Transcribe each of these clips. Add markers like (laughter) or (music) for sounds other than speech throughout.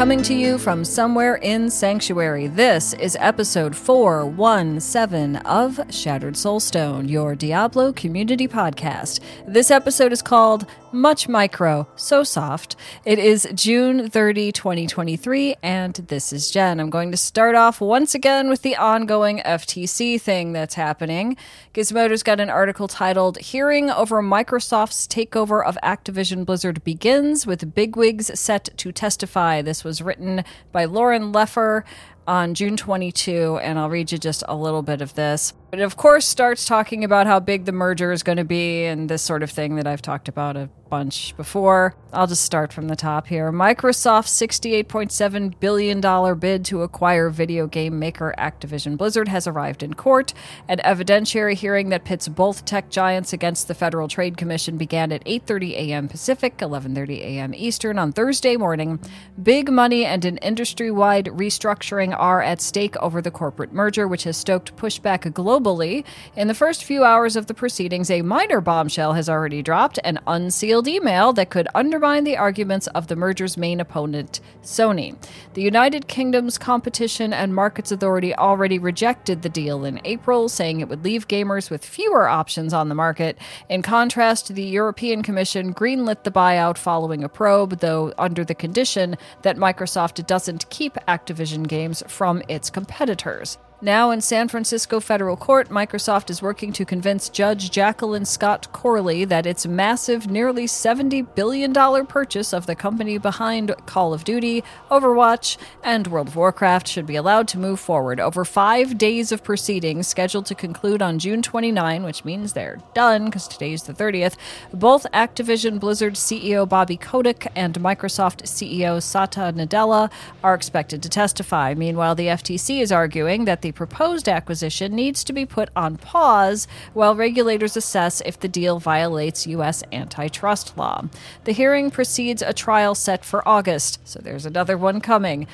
Coming to you from somewhere in Sanctuary, this is episode 417 of Shattered Soulstone, your Diablo community podcast. This episode is called Much Micro, So Soft. It is June 30, 2023, and this is Jen. I'm going to start off once again with the ongoing FTC thing that's happening. Gizmodo's got an article titled Hearing Over Microsoft's Takeover of Activision Blizzard Begins, with bigwigs set to testify. This was written by Lauren Leffer on June 22, and I'll read you just a little bit of this. It, of course, starts talking about how big the merger is going to be and this sort of thing that I've talked about a bunch before. I'll just start from the top here. Microsoft's $68.7 billion bid to acquire video game maker Activision Blizzard has arrived in court. An evidentiary hearing that pits both tech giants against the Federal Trade Commission began at 8:30 a.m. Pacific, 11:30 a.m. Eastern on Thursday morning. Big money and an industry-wide restructuring are at stake over the corporate merger, which has stoked pushback globally globally. In the first few hours of the proceedings, a minor bombshell has already dropped an unsealed email that could undermine the arguments of the merger's main opponent, Sony. The United Kingdom's Competition and Markets Authority already rejected the deal in April, saying it would leave gamers with fewer options on the market. In contrast, the European Commission greenlit the buyout following a probe, though under the condition that Microsoft doesn't keep Activision games from its competitors. Now in San Francisco federal court, Microsoft is working to convince Judge Jacqueline Scott Corley that its massive, nearly $70 billion purchase of the company behind Call of Duty, Overwatch, and World of Warcraft should be allowed to move forward. Over five days of proceedings scheduled to conclude on June 29, which means they're done because today's the 30th, both Activision Blizzard CEO Bobby Kotick and Microsoft CEO Satya Nadella are expected to testify. Meanwhile, the FTC is arguing that the proposed acquisition needs to be put on pause while regulators assess if the deal violates U.S. antitrust law. The hearing precedes a trial set for August, so there's another one coming.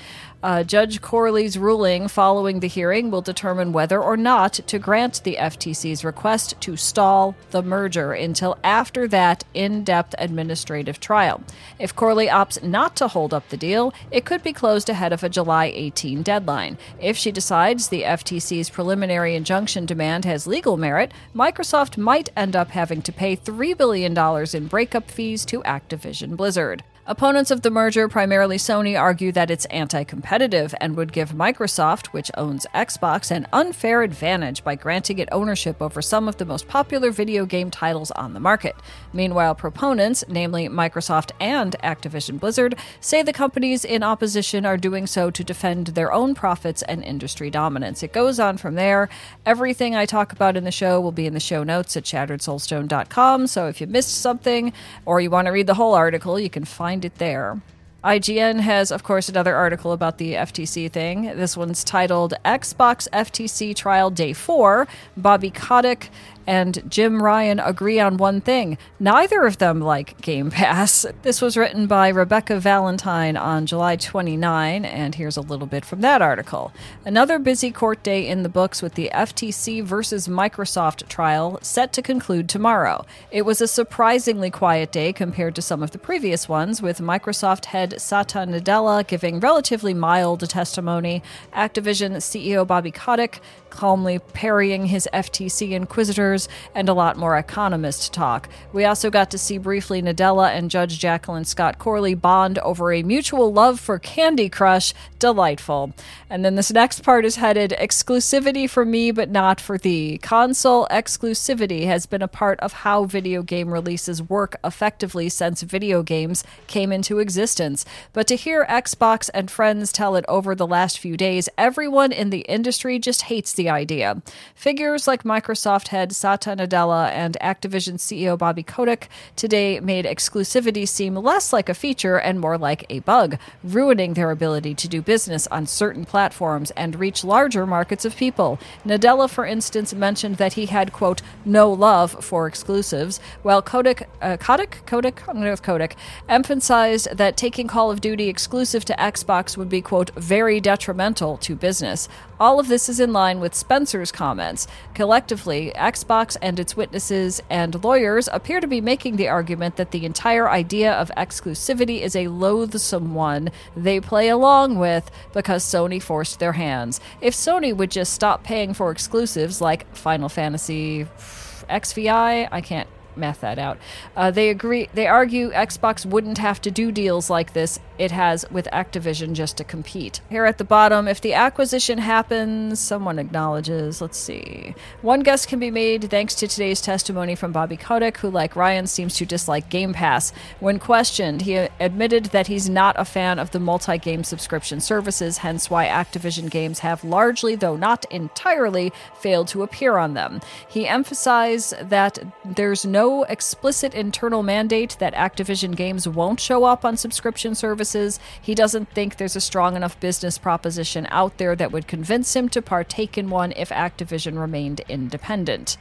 Uh, Judge Corley's ruling following the hearing will determine whether or not to grant the FTC's request to stall the merger until after that in depth administrative trial. If Corley opts not to hold up the deal, it could be closed ahead of a July 18 deadline. If she decides the FTC's preliminary injunction demand has legal merit, Microsoft might end up having to pay $3 billion in breakup fees to Activision Blizzard. Opponents of the merger, primarily Sony, argue that it's anti competitive and would give Microsoft, which owns Xbox, an unfair advantage by granting it ownership over some of the most popular video game titles on the market. Meanwhile, proponents, namely Microsoft and Activision Blizzard, say the companies in opposition are doing so to defend their own profits and industry dominance. It goes on from there. Everything I talk about in the show will be in the show notes at shatteredsoulstone.com. So if you missed something or you want to read the whole article, you can find find it there. IGN has, of course, another article about the FTC thing. This one's titled Xbox FTC Trial Day 4. Bobby Kotick and Jim Ryan agree on one thing. Neither of them like Game Pass. This was written by Rebecca Valentine on July 29, and here's a little bit from that article. Another busy court day in the books with the FTC versus Microsoft trial set to conclude tomorrow. It was a surprisingly quiet day compared to some of the previous ones, with Microsoft head Satya Nadella giving relatively mild testimony, Activision CEO Bobby Kotick calmly parrying his FTC inquisitors, and a lot more economist talk. We also got to see briefly Nadella and Judge Jacqueline Scott Corley bond over a mutual love for Candy Crush. Delightful. And then this next part is headed exclusivity for me, but not for thee. Console exclusivity has been a part of how video game releases work effectively since video games came into existence. But to hear Xbox and friends tell it over the last few days, everyone in the industry just hates the idea. Figures like Microsoft head Satya Nadella and Activision CEO Bobby Kotick today made exclusivity seem less like a feature and more like a bug, ruining their ability to do business on certain platforms and reach larger markets of people. Nadella, for instance, mentioned that he had, quote, no love for exclusives, while Kotick, uh, Kotick, Kotick, I'm going to with Kotick, emphasized that taking Call of Duty exclusive to Xbox would be, quote, very detrimental to business. All of this is in line with Spencer's comments. Collectively, Xbox and its witnesses and lawyers appear to be making the argument that the entire idea of exclusivity is a loathsome one they play along with because Sony forced their hands. If Sony would just stop paying for exclusives like Final Fantasy XVI, I can't math that out. Uh, they agree. They argue Xbox wouldn't have to do deals like this it has with Activision just to compete. Here at the bottom, if the acquisition happens, someone acknowledges. Let's see. One guess can be made thanks to today's testimony from Bobby Kotick, who, like Ryan, seems to dislike Game Pass. When questioned, he admitted that he's not a fan of the multi game subscription services, hence why Activision games have largely, though not entirely, failed to appear on them. He emphasized that there's no explicit internal mandate that Activision games won't show up on subscription services services. He doesn't think there's a strong enough business proposition out there that would convince him to partake in one if Activision remained independent.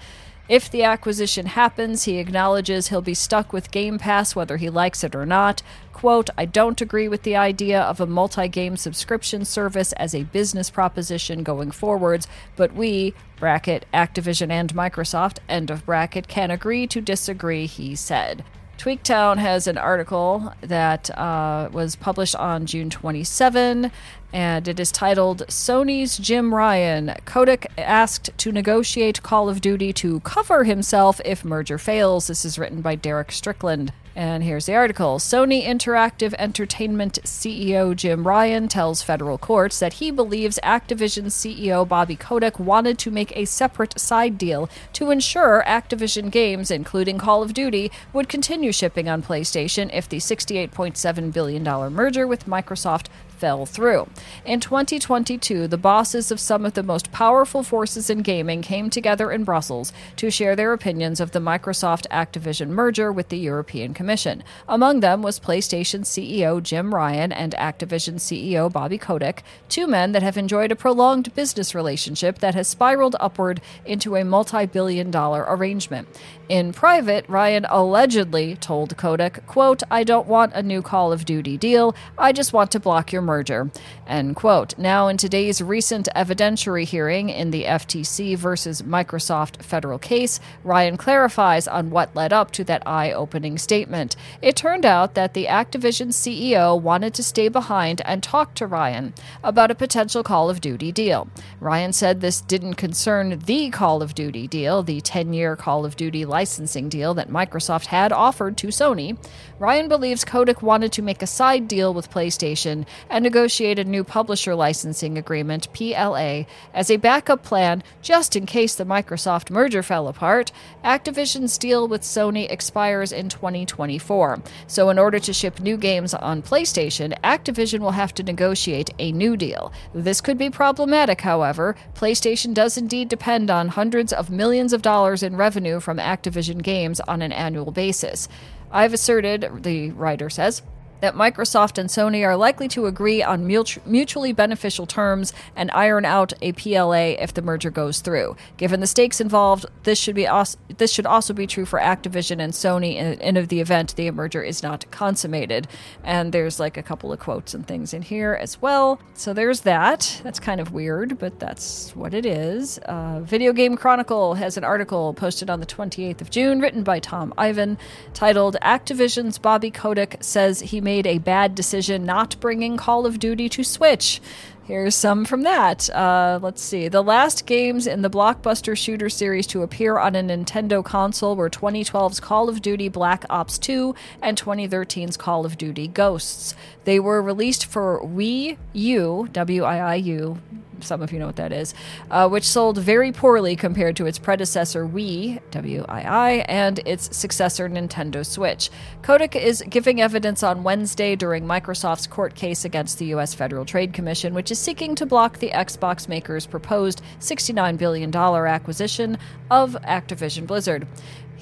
If the acquisition happens, he acknowledges he'll be stuck with Game Pass whether he likes it or not. Quote, I don't agree with the idea of a multi game subscription service as a business proposition going forwards, but we, bracket, Activision and Microsoft, end of bracket, can agree to disagree, he said. Tweaktown has an article that uh, was published on June 27, and it is titled Sony's Jim Ryan. Kotick asked to negotiate Call of Duty to cover himself if merger fails. This is written by Derek Strickland. And here's the article. Sony Interactive Entertainment CEO Jim Ryan tells federal courts that he believes Activision CEO Bobby Kotick wanted to make a separate side deal to ensure Activision games, including Call of Duty, would continue shipping on PlayStation if the $68.7 billion merger with Microsoft fell through. In 2022, the bosses of some of the most powerful forces in gaming came together in Brussels to share their opinions of the Microsoft Activision merger with the European Commission. Among them was PlayStation CEO Jim Ryan and Activision CEO Bobby Kotick, two men that have enjoyed a prolonged business relationship that has spiraled upward into a multi billion dollar arrangement. In private, Ryan allegedly told Kotick, quote, I don't want a new Call of Duty deal. I just want to block your merger. End quote. Now, in today's recent evidentiary hearing in the FTC versus Microsoft federal case, Ryan clarifies on what led up to that eye opening statement. It turned out that the Activision CEO wanted to stay behind and talk to Ryan about a potential Call of Duty deal. Ryan said this didn't concern the Call of Duty deal, the 10 year Call of Duty licensing deal that Microsoft had offered to Sony, Ryan believes Kotick wanted to make a side deal with PlayStation and negotiate a new publisher licensing agreement, PLA, as a backup plan just in case the Microsoft merger fell apart. Activision's deal with Sony expires in 2024. So, in order to ship new games on PlayStation, Activision will have to negotiate a new deal. This could be problematic, however. PlayStation does indeed depend on hundreds of millions of dollars in revenue from Activision games on an annual basis. I've asserted, the writer says, that Microsoft and Sony are likely to agree on mutually beneficial terms and iron out a PLA if the merger goes through. Given the stakes involved, this should be also, this should also be true for Activision and Sony in, in the event the merger is not consummated. And there's like a couple of quotes and things in here as well. So there's that. That's kind of weird, but that's what it is. Uh, Video Game Chronicle has an article posted on the 28th of June, written by Tom Ivan, titled "Activision's Bobby Kotick says he made a bad decision not bringing Call of Duty to Switch. Here's some from that. Uh, let's see. The last games in the blockbuster shooter series to appear on a Nintendo console were 2012's Call of Duty Black Ops 2 and 2013's Call of Duty Ghosts. They were released for Wii U, W I I U, some of you know what that is, uh, which sold very poorly compared to its predecessor Wii, WII, and its successor Nintendo Switch. Kotick is giving evidence on Wednesday during Microsoft's court case against the U.S. Federal Trade Commission, which is seeking to block the Xbox maker's proposed $69 billion acquisition of Activision Blizzard.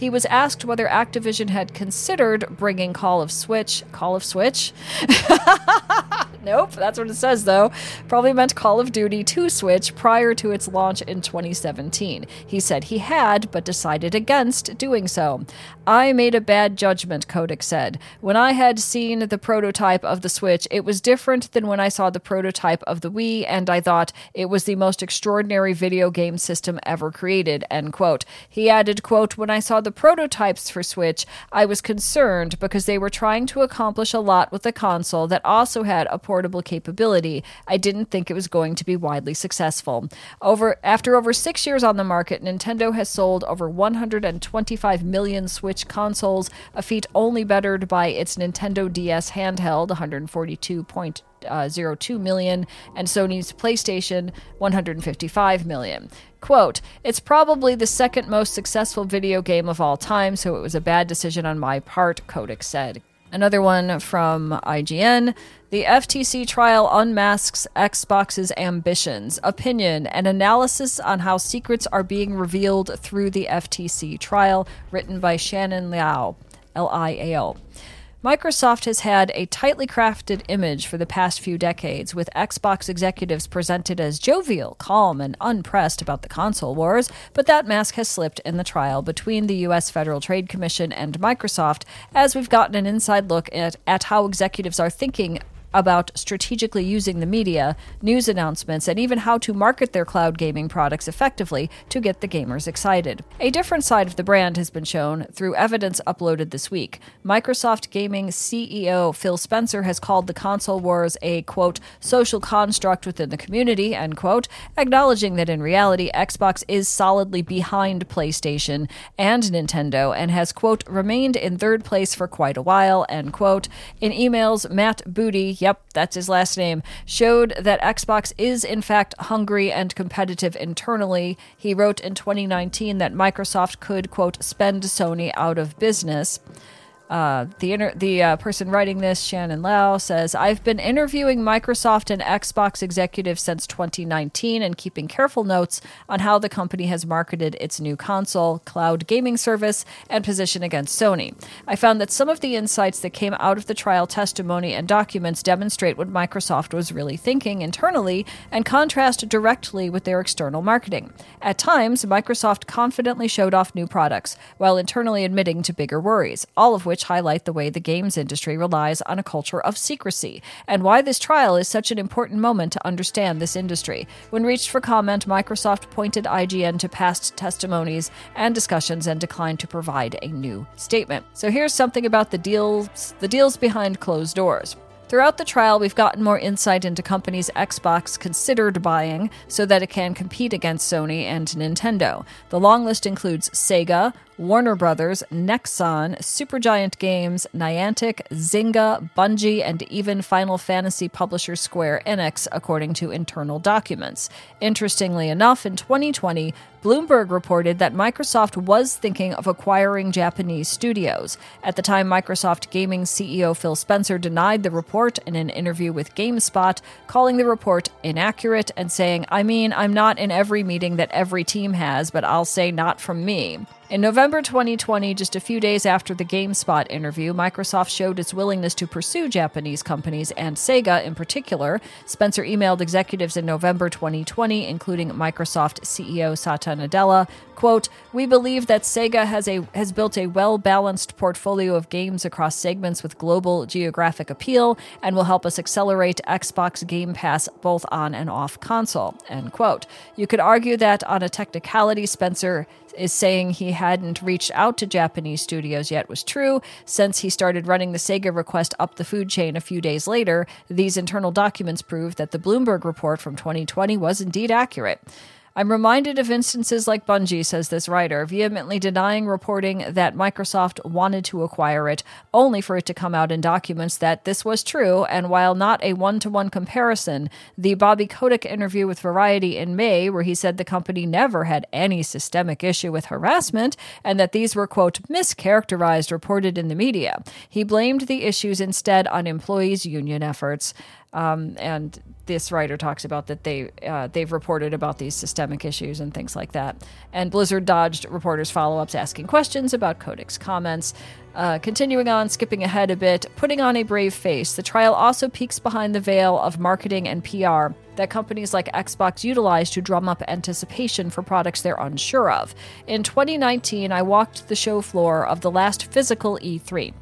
He was asked whether Activision had considered bringing Call of Switch, Call of Switch? (laughs) nope, that's what it says though. Probably meant Call of Duty to Switch prior to its launch in 2017. He said he had, but decided against doing so. I made a bad judgment, Kotick said. When I had seen the prototype of the Switch, it was different than when I saw the prototype of the Wii, and I thought it was the most extraordinary video game system ever created, end quote. He added, quote, When I saw the prototypes for Switch, I was concerned because they were trying to accomplish a lot with a console that also had a portable capability. I didn't think it was going to be widely successful. Over after over 6 years on the market, Nintendo has sold over 125 million Switch consoles, a feat only bettered by its Nintendo DS handheld, Uh, 142.02 million, and Sony's PlayStation, 155 million. Quote, It's probably the second most successful video game of all time, so it was a bad decision on my part, Kotick said. Another one from IGN. The FTC trial unmasks Xbox's ambitions, opinion, and analysis on how secrets are being revealed through the FTC trial, written by Shannon Liao, L I A O. Microsoft has had a tightly crafted image for the past few decades, with Xbox executives presented as jovial, calm, and unpressed about the console wars, but that mask has slipped in the trial between the U.S. Federal Trade Commission and Microsoft, as we've gotten an inside look at, at how executives are thinking about strategically using the media, news announcements, and even how to market their cloud gaming products effectively to get the gamers excited. A different side of the brand has been shown through evidence uploaded this week. Microsoft Gaming CEO Phil Spencer has called the console wars a quote social construct within the community end quote, acknowledging that in reality Xbox is solidly behind PlayStation and Nintendo and has quote remained in third place for quite a while end quote. In emails, Matt Booty yep, that's his last name, showed that Xbox is in fact hungry and competitive internally. He wrote in 2019 that Microsoft could, quote, spend Sony out of business. Uh, the inter- the uh, person writing this, Shannon Liao, says, I've been interviewing Microsoft and Xbox executives since 2019 and keeping careful notes on how the company has marketed its new console, cloud gaming service, and position against Sony. I found that some of the insights that came out of the trial testimony and documents demonstrate what Microsoft was really thinking internally and contrast directly with their external marketing. At times, Microsoft confidently showed off new products while internally admitting to bigger worries, all of which which highlight the way the games industry relies on a culture of secrecy, and why this trial is such an important moment to understand this industry. When reached for comment, Microsoft pointed IGN to past testimonies and discussions and declined to provide a new statement. So here's something about the deals the deals behind closed doors. Throughout the trial, we've gotten more insight into companies Xbox considered buying so that it can compete against Sony and Nintendo. The long list includes Sega, Warner Brothers, Nexon, Supergiant Games, Niantic, Zynga, Bungie, and even Final Fantasy publisher Square Enix, according to internal documents. Interestingly enough, in 2020, Bloomberg reported that Microsoft was thinking of acquiring Japanese studios. At the time, Microsoft Gaming CEO Phil Spencer denied the report in an interview with GameSpot, calling the report inaccurate and saying, I mean, I'm not in every meeting that every team has, but I'll say not from me. In November 2020, just a few days after the GameSpot interview, Microsoft showed its willingness to pursue Japanese companies and Sega in particular. Spencer emailed executives in November 2020, including Microsoft CEO Satya Nadella, quote, "We believe that Sega has a has built a well-balanced portfolio of games across segments with global geographic appeal and will help us accelerate Xbox Game Pass both on and off console." End quote. You could argue that on a technicality Spencer is saying he hadn't reached out to Japanese studios yet was true, since he started running the Sega request up the food chain a few days later. These internal documents prove that the Bloomberg report from 2020 was indeed accurate. I'm reminded of instances like Bungie, says this writer, vehemently denying reporting that Microsoft wanted to acquire it, only for it to come out in documents that this was true. And while not a one to one comparison, the Bobby Kotick interview with Variety in May, where he said the company never had any systemic issue with harassment and that these were, quote, mischaracterized, reported in the media. He blamed the issues instead on employees' union efforts. Um, and this writer talks about that they uh, they've reported about these systemic issues and things like that. And Blizzard dodged reporters' follow-ups asking questions about Kotick's comments. Uh, continuing on, skipping ahead a bit, putting on a brave face, the trial also peeks behind the veil of marketing and PR that companies like Xbox utilize to drum up anticipation for products they're unsure of. In 2019, I walked the show floor of the last physical E3.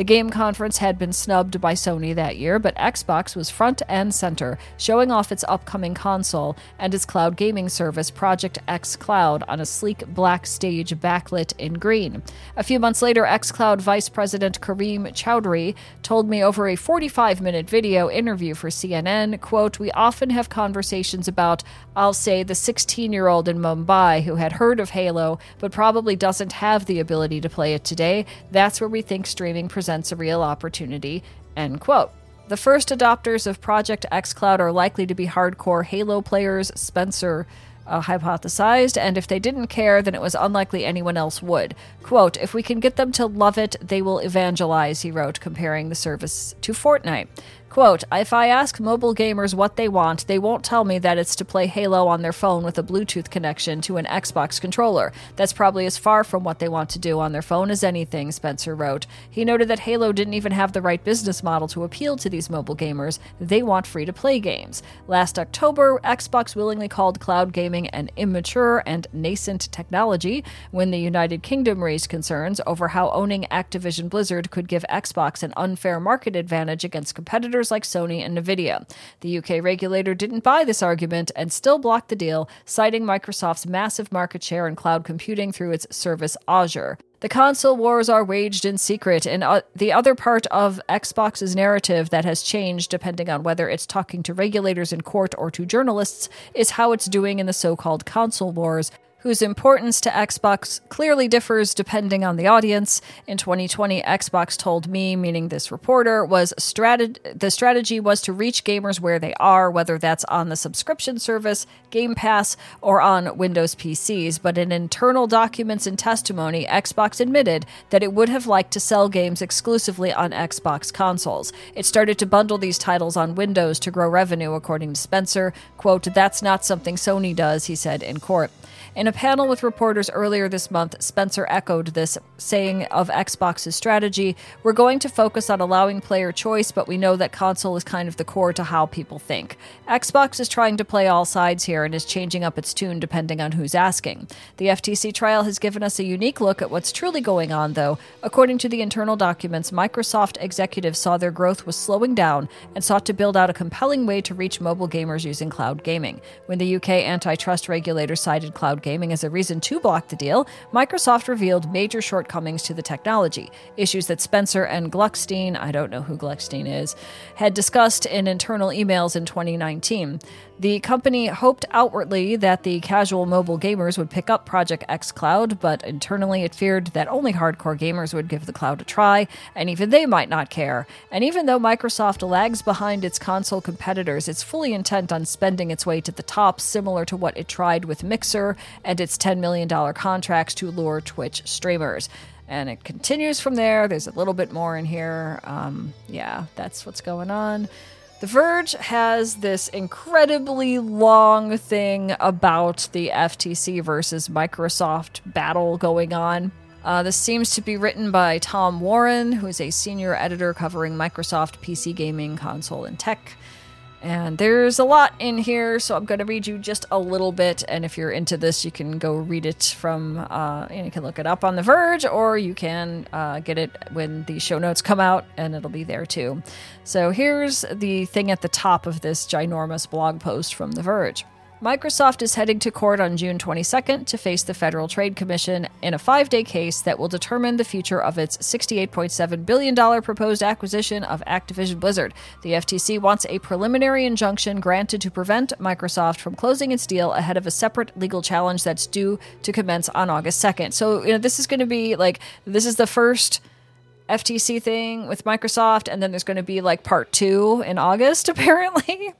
The game conference had been snubbed by Sony that year, but Xbox was front and center, showing off its upcoming console and its cloud gaming service, Project xCloud, on a sleek black stage backlit in green. A few months later, xCloud Vice President Kareem Choudhry told me over a 45 minute video interview for CNN, quote, We often have conversations about, I'll say, the 16 year old in Mumbai who had heard of Halo but probably doesn't have the ability to play it today. That's where we think streaming presents a real opportunity. End quote. The first adopters of Project xCloud are likely to be hardcore Halo players, Spencer uh, hypothesized, and if they didn't care, then it was unlikely anyone else would. Quote, if we can get them to love it, they will evangelize, he wrote, comparing the service to Fortnite. Quote, if I ask mobile gamers what they want, they won't tell me that it's to play Halo on their phone with a Bluetooth connection to an Xbox controller. That's probably as far from what they want to do on their phone as anything, Spencer wrote. He noted that Halo didn't even have the right business model to appeal to these mobile gamers. They want free to play games. Last October, Xbox willingly called cloud gaming an immature and nascent technology when the United Kingdom raised concerns over how owning Activision Blizzard could give Xbox an unfair market advantage against competitors like Sony and Nvidia. The UK regulator didn't buy this argument and still blocked the deal, citing Microsoft's massive market share in cloud computing through its service Azure. The console wars are waged in secret, and uh, the other part of Xbox's narrative that has changed depending on whether it's talking to regulators in court or to journalists is how it's doing in the so called console wars, whose importance to Xbox clearly differs depending on the audience. In 2020, Xbox told me, meaning this reporter, was strat- the strategy was to reach gamers where they are, whether that's on the subscription service, Game Pass, or on Windows PCs. But in internal documents and testimony, Xbox admitted that it would have liked to sell games exclusively on Xbox consoles. It started to bundle these titles on Windows to grow revenue, according to Spencer. Quote, that's not something Sony does, he said in court. In a panel with reporters earlier this month, Spencer echoed this, saying of Xbox's strategy We're going to focus on allowing player choice, but we know that console is kind of the core to how people think. Xbox is trying to play all sides here and is changing up its tune depending on who's asking. The FTC trial has given us a unique look at what's truly going on, though. According to the internal documents, Microsoft executives saw their growth was slowing down and sought to build out a compelling way to reach mobile gamers using cloud gaming. When the UK antitrust regulator cited cloud gaming as a reason to block the deal, Microsoft revealed major shortcomings to the technology, issues that Spencer and Gluckstein, I don't know who Gluckstein is, had discussed in internal emails in 2019. The company hoped outwardly that the casual mobile gamers would pick up Project xCloud, but internally it feared that only hardcore gamers would give the cloud a try, and even they might not care. And even though Microsoft lags behind its console competitors, it's fully intent on spending its way to the top, similar to what it tried with Mixer and its $10 million contracts to lure Twitch streamers and it continues from there. There's a little bit more in here. Um, yeah, that's what's going on. The Verge has this incredibly long thing about the FTC versus Microsoft battle going on. Uh, this seems to be written by Tom Warren, who is a senior editor covering Microsoft PC gaming, console, and tech. And there's a lot in here, so I'm going to read you just a little bit. And if you're into this, you can go read it from, uh, you can look it up on The Verge, or you can uh, get it when the show notes come out, and it'll be there too. So here's the thing at the top of this ginormous blog post from The Verge. Microsoft is heading to court on June 22nd to face the Federal Trade Commission in a five day case that will determine the future of its $68.7 billion proposed acquisition of Activision Blizzard. The FTC wants a preliminary injunction granted to prevent Microsoft from closing its deal ahead of a separate legal challenge that's due to commence on August 2nd. So, you know, this is going to be like, this is the first. FTC thing with Microsoft, and then there's going to be like part two in August, (laughs) apparently.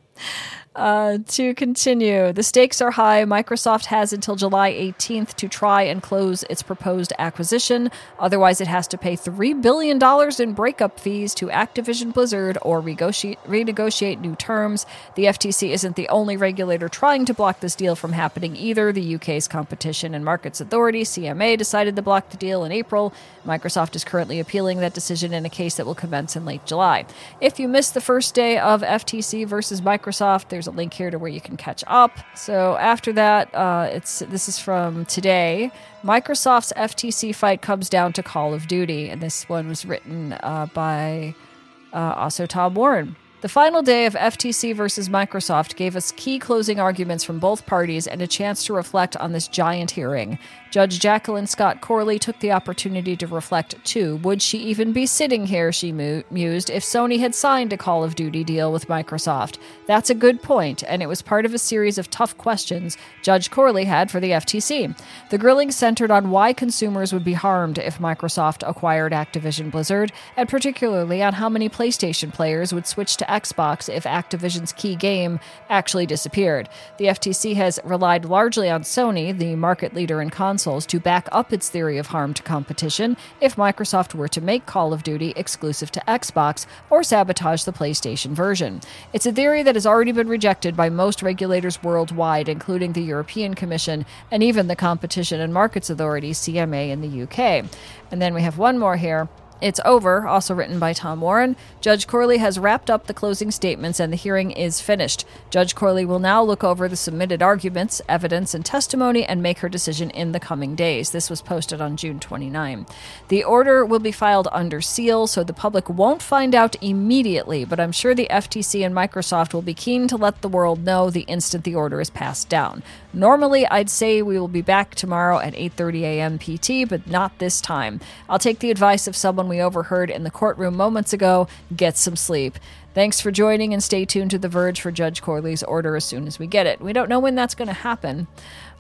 Uh, to continue, the stakes are high. Microsoft has until July 18th to try and close its proposed acquisition. Otherwise, it has to pay $3 billion in breakup fees to Activision Blizzard or renegotiate, renegotiate new terms. The FTC isn't the only regulator trying to block this deal from happening either. The UK's Competition and Markets Authority, CMA, decided to block the deal in April. Microsoft is currently appealing that decision in a case that will commence in late July. If you missed the first day of FTC versus Microsoft, there's a link here to where you can catch up. So after that, uh, it's this is from today. Microsoft's FTC fight comes down to Call of Duty, and this one was written uh, by uh, also Tom Warren. The final day of FTC versus Microsoft gave us key closing arguments from both parties and a chance to reflect on this giant hearing. Judge Jacqueline Scott Corley took the opportunity to reflect too. Would she even be sitting here, she mused, if Sony had signed a Call of Duty deal with Microsoft? That's a good point, and it was part of a series of tough questions Judge Corley had for the FTC. The grilling centered on why consumers would be harmed if Microsoft acquired Activision Blizzard, and particularly on how many PlayStation players would switch to Xbox if Activision's key game actually disappeared. The FTC has relied largely on Sony, the market leader in consoles consoles to back up its theory of harm to competition if Microsoft were to make Call of Duty exclusive to Xbox or sabotage the PlayStation version. It's a theory that has already been rejected by most regulators worldwide, including the European Commission and even the Competition and Markets Authority, CMA, in the UK. And then we have one more here. It's over, also written by Tom Warren. Judge Corley has wrapped up the closing statements and the hearing is finished. Judge Corley will now look over the submitted arguments, evidence, and testimony and make her decision in the coming days. This was posted on June 29. The order will be filed under seal, so the public won't find out immediately, but I'm sure the FTC and Microsoft will be keen to let the world know the instant the order is passed down. Normally, I'd say we will be back tomorrow at 8:30 a.m. PT, but not this time. I'll take the advice of someone we overheard in the courtroom moments ago. Get some sleep. Thanks for joining and stay tuned to The Verge for Judge Corley's order as soon as we get it. We don't know when that's going to happen.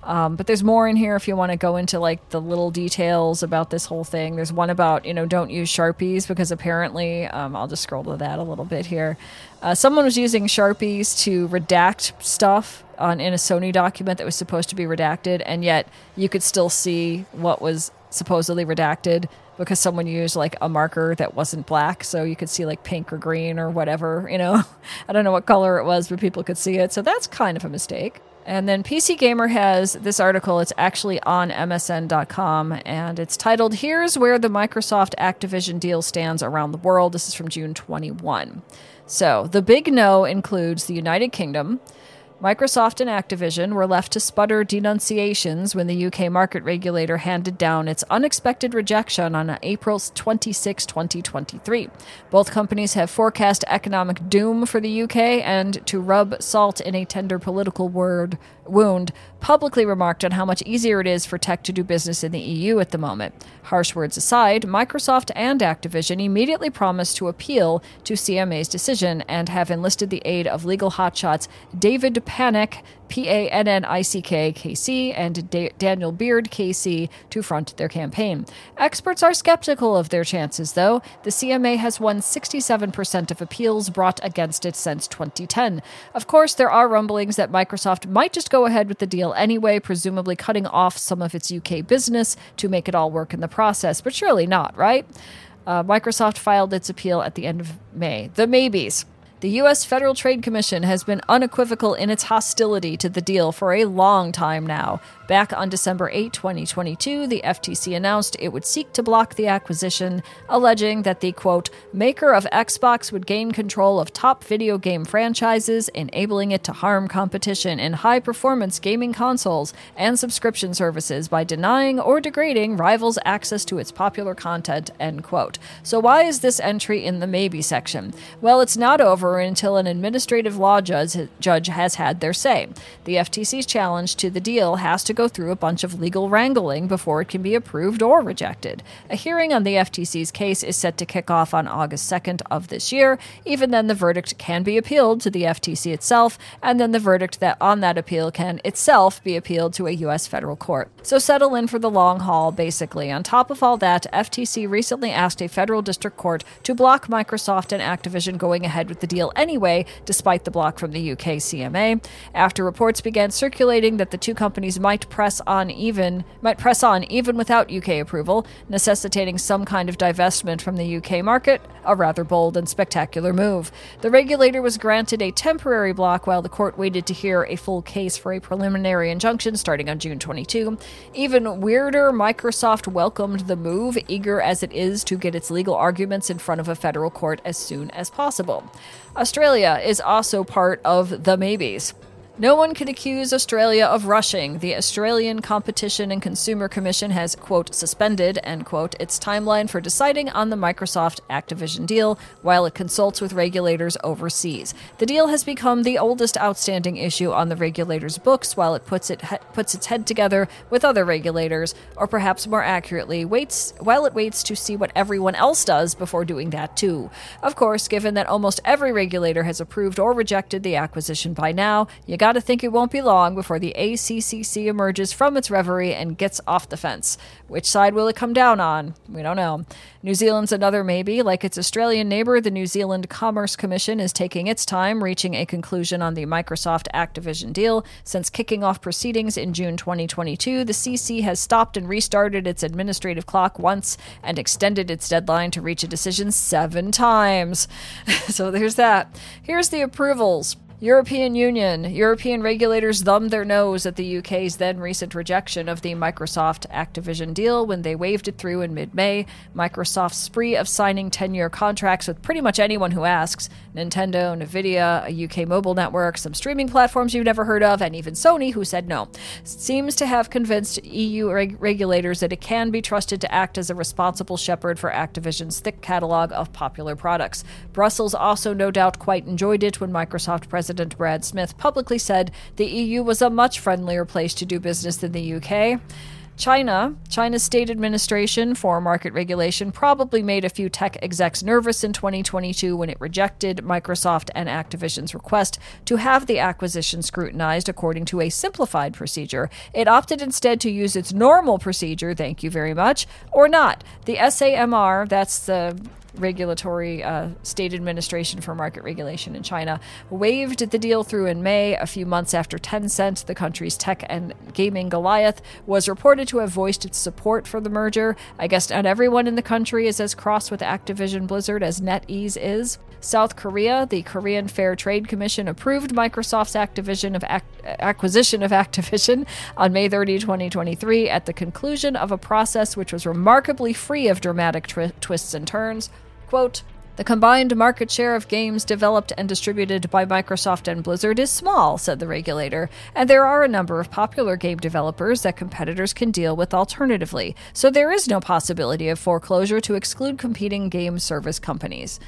Um, but there's more in here if you want to go into like the little details about this whole thing. There's one about, you know, don't use Sharpies because apparently, um, I'll just scroll to that a little bit here. Uh, someone was using Sharpies to redact stuff on in a Sony document that was supposed to be redacted, and yet you could still see what was supposedly redacted because someone used like a marker that wasn't black so you could see like pink or green or whatever you know (laughs) i don't know what color it was but people could see it so that's kind of a mistake and then PC Gamer has this article. It's actually on MSN.com and it's titled Here's Where the Microsoft Activision Deal Stands Around the World. This is from June 21. So the big no includes the United Kingdom, Microsoft and Activision were left to sputter denunciations when the UK market regulator handed down its unexpected rejection on April 26, 2023. Both companies have forecast economic doom for the UK and to rub salt in a tender political word wound, publicly remarked on how much easier it is for tech to do business in the EU at the moment. Harsh words aside, Microsoft and Activision immediately promised to appeal to CMA's decision and have enlisted the aid of legal hotshots David Pannick P A N N I C K K C and da- Daniel Beard KC to front their campaign. Experts are skeptical of their chances, though. The CMA has won 67% of appeals brought against it since 2010. Of course, there are rumblings that Microsoft might just go ahead with the deal anyway, presumably cutting off some of its UK business to make it all work in the process, but surely not, right? Uh, Microsoft filed its appeal at the end of May. The maybes. The U.S. Federal Trade Commission has been unequivocal in its hostility to the deal for a long time now, Back on December 8, 2022, the FTC announced it would seek to block the acquisition, alleging that the quote, maker of Xbox would gain control of top video game franchises, enabling it to harm competition in high performance gaming consoles and subscription services by denying or degrading rivals' access to its popular content, end quote. So, why is this entry in the maybe section? Well, it's not over until an administrative law judge, judge has had their say. The FTC's challenge to the deal has to go through a bunch of legal wrangling before it can be approved or rejected. A hearing on the FTC's case is set to kick off on August 2nd of this year. Even then, the verdict can be appealed to the FTC itself, and then the verdict that on that appeal can itself be appealed to a U.S. federal court. So settle in for the long haul, basically. On top of all that, FTC recently asked a federal district court to block Microsoft and Activision going ahead with the deal anyway, despite the block from the UK CMA. After reports began circulating that the two companies might press on even might press on even without UK approval, necessitating some kind of divestment from the UK market, a rather bold and spectacular move. The regulator was granted a temporary block while the court waited to hear a full case for a preliminary injunction starting on June 22. Even weirder, Microsoft welcomed the move, eager as it is to get its legal arguments in front of a federal court as soon as possible. Australia is also part of the maybes. No one can accuse Australia of rushing. The Australian Competition and Consumer Commission has, quote, suspended, end quote, its timeline for deciding on the Microsoft Activision deal while it consults with regulators overseas. The deal has become the oldest outstanding issue on the regulators' books while it puts it puts its head together with other regulators, or perhaps more accurately, waits while it waits to see what everyone else does before doing that too. Of course, given that almost every regulator has approved or rejected the acquisition by now, you got to think it won't be long before the ACCC emerges from its reverie and gets off the fence. Which side will it come down on? We don't know. New Zealand's another maybe. Like its Australian neighbor, the New Zealand Commerce Commission is taking its time reaching a conclusion on the Microsoft Activision deal. Since kicking off proceedings in June 2022, the CC has stopped and restarted its administrative clock once and extended its deadline to reach a decision seven times. (laughs) so there's that. Here's the approvals. European Union. European regulators thumbed their nose at the UK's then recent rejection of the Microsoft Activision deal when they waved it through in mid May. Microsoft's spree of signing 10 year contracts with pretty much anyone who asks Nintendo, Nvidia, a UK mobile network, some streaming platforms you've never heard of, and even Sony, who said no seems to have convinced EU reg- regulators that it can be trusted to act as a responsible shepherd for Activision's thick catalog of popular products. Brussels also no doubt quite enjoyed it when Microsoft President President Brad Smith publicly said the EU was a much friendlier place to do business than the UK. China, China's state administration for market regulation probably made a few tech execs nervous in 2022 when it rejected Microsoft and Activision's request to have the acquisition scrutinized according to a simplified procedure. It opted instead to use its normal procedure, thank you very much, or not. The SAMR, that's the regulatory uh, state administration for market regulation in China, waved the deal through in May, a few months after Tencent, the country's tech and gaming Goliath, was reported to have voiced its support for the merger. I guess not everyone in the country is as cross with Activision Blizzard as NetEase is. South Korea, the Korean Fair Trade Commission approved Microsoft's Activision of ac- acquisition of Activision on May 30, 2023, at the conclusion of a process which was remarkably free of dramatic twi- twists and turns. Quote, the combined market share of games developed and distributed by Microsoft and Blizzard is small, said the regulator, and there are a number of popular game developers that competitors can deal with alternatively, so there is no possibility of foreclosure to exclude competing game service companies.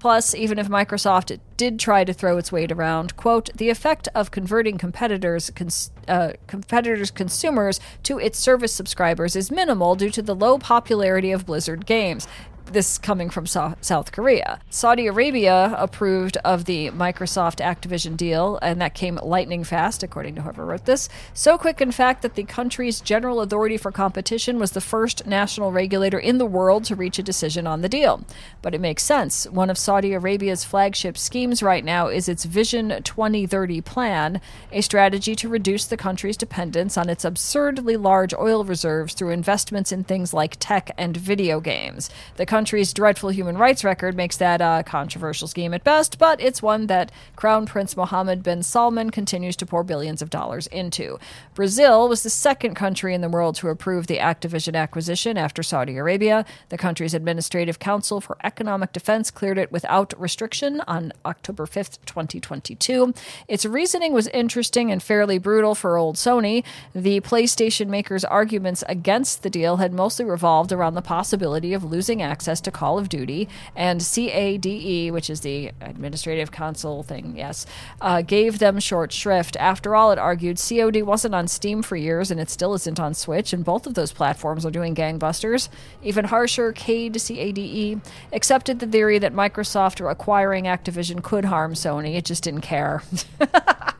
Plus, even if Microsoft did try to throw its weight around, quote, the effect of converting competitors, cons- uh, competitors' consumers to its service subscribers is minimal due to the low popularity of Blizzard games this coming from so- South Korea. Saudi Arabia approved of the Microsoft Activision deal, and that came lightning fast, according to whoever wrote this. So quick, in fact, that the country's General Authority for Competition was the first national regulator in the world to reach a decision on the deal. But it makes sense. One of Saudi Arabia's flagship schemes right now is its Vision 2030 plan, a strategy to reduce the country's dependence on its absurdly large oil reserves through investments in things like tech and video games. The country's dreadful human rights record makes that a controversial scheme at best, but it's one that Crown Prince Mohammed bin Salman continues to pour billions of dollars into. Brazil was the second country in the world to approve the Activision acquisition after Saudi Arabia. The country's Administrative Council for Economic Defense cleared it without restriction on October 5th, 2022. Its reasoning was interesting and fairly brutal for old Sony. The PlayStation maker's arguments against the deal had mostly revolved around the possibility of losing access access to Call of Duty, and CADE, which is the Administrative Council thing, yes, uh, gave them short shrift. After all, it argued COD wasn't on Steam for years, and it still isn't on Switch, and both of those platforms are doing gangbusters. Even harsher, CADE, CADE, accepted the theory that Microsoft acquiring Activision could harm Sony. It just didn't care. (laughs)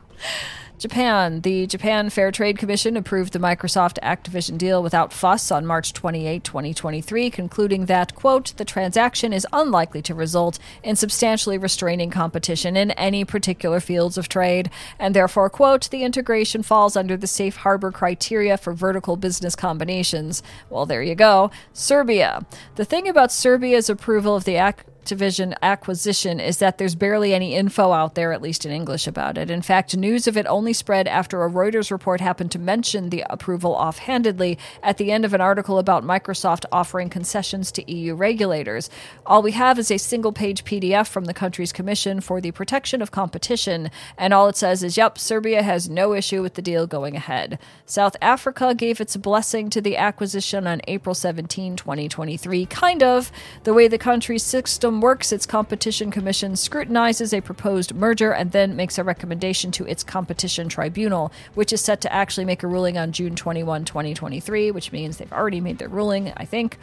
Japan. The Japan Fair Trade Commission approved the Microsoft Activision deal without fuss on March 28, 2023, concluding that, quote, the transaction is unlikely to result in substantially restraining competition in any particular fields of trade, and therefore, quote, the integration falls under the safe harbor criteria for vertical business combinations. Well, there you go. Serbia. The thing about Serbia's approval of the act Activision acquisition is that there's barely any info out there, at least in English, about it. In fact, news of it only spread after a Reuters report happened to mention the approval offhandedly at the end of an article about Microsoft offering concessions to EU regulators. All we have is a single page PDF from the country's Commission for the Protection of Competition, and all it says is, yep, Serbia has no issue with the deal going ahead. South Africa gave its blessing to the acquisition on April 17, 2023, kind of the way the country's system works, its competition commission scrutinizes a proposed merger and then makes a recommendation to its competition tribunal, which is set to actually make a ruling on June 21, 2023, which means they've already made their ruling, I think.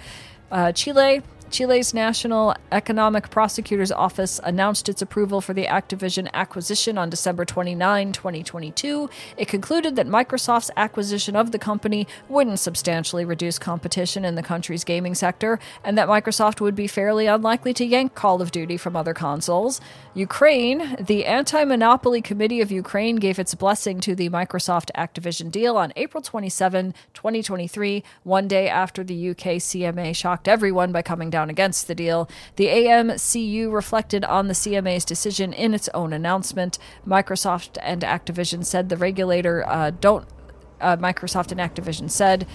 Uh, Chile Chile's National Economic Prosecutor's Office announced its approval for the Activision acquisition on December 29, 2022. It concluded that Microsoft's acquisition of the company wouldn't substantially reduce competition in the country's gaming sector, and that Microsoft would be fairly unlikely to yank Call of Duty from other consoles. Ukraine, the Anti Monopoly Committee of Ukraine gave its blessing to the Microsoft Activision deal on April 27, 2023, one day after the UK CMA shocked everyone by coming down against the deal. The AMCU reflected on the CMA's decision in its own announcement. Microsoft and Activision said the regulator uh, don't. Uh, Microsoft and Activision said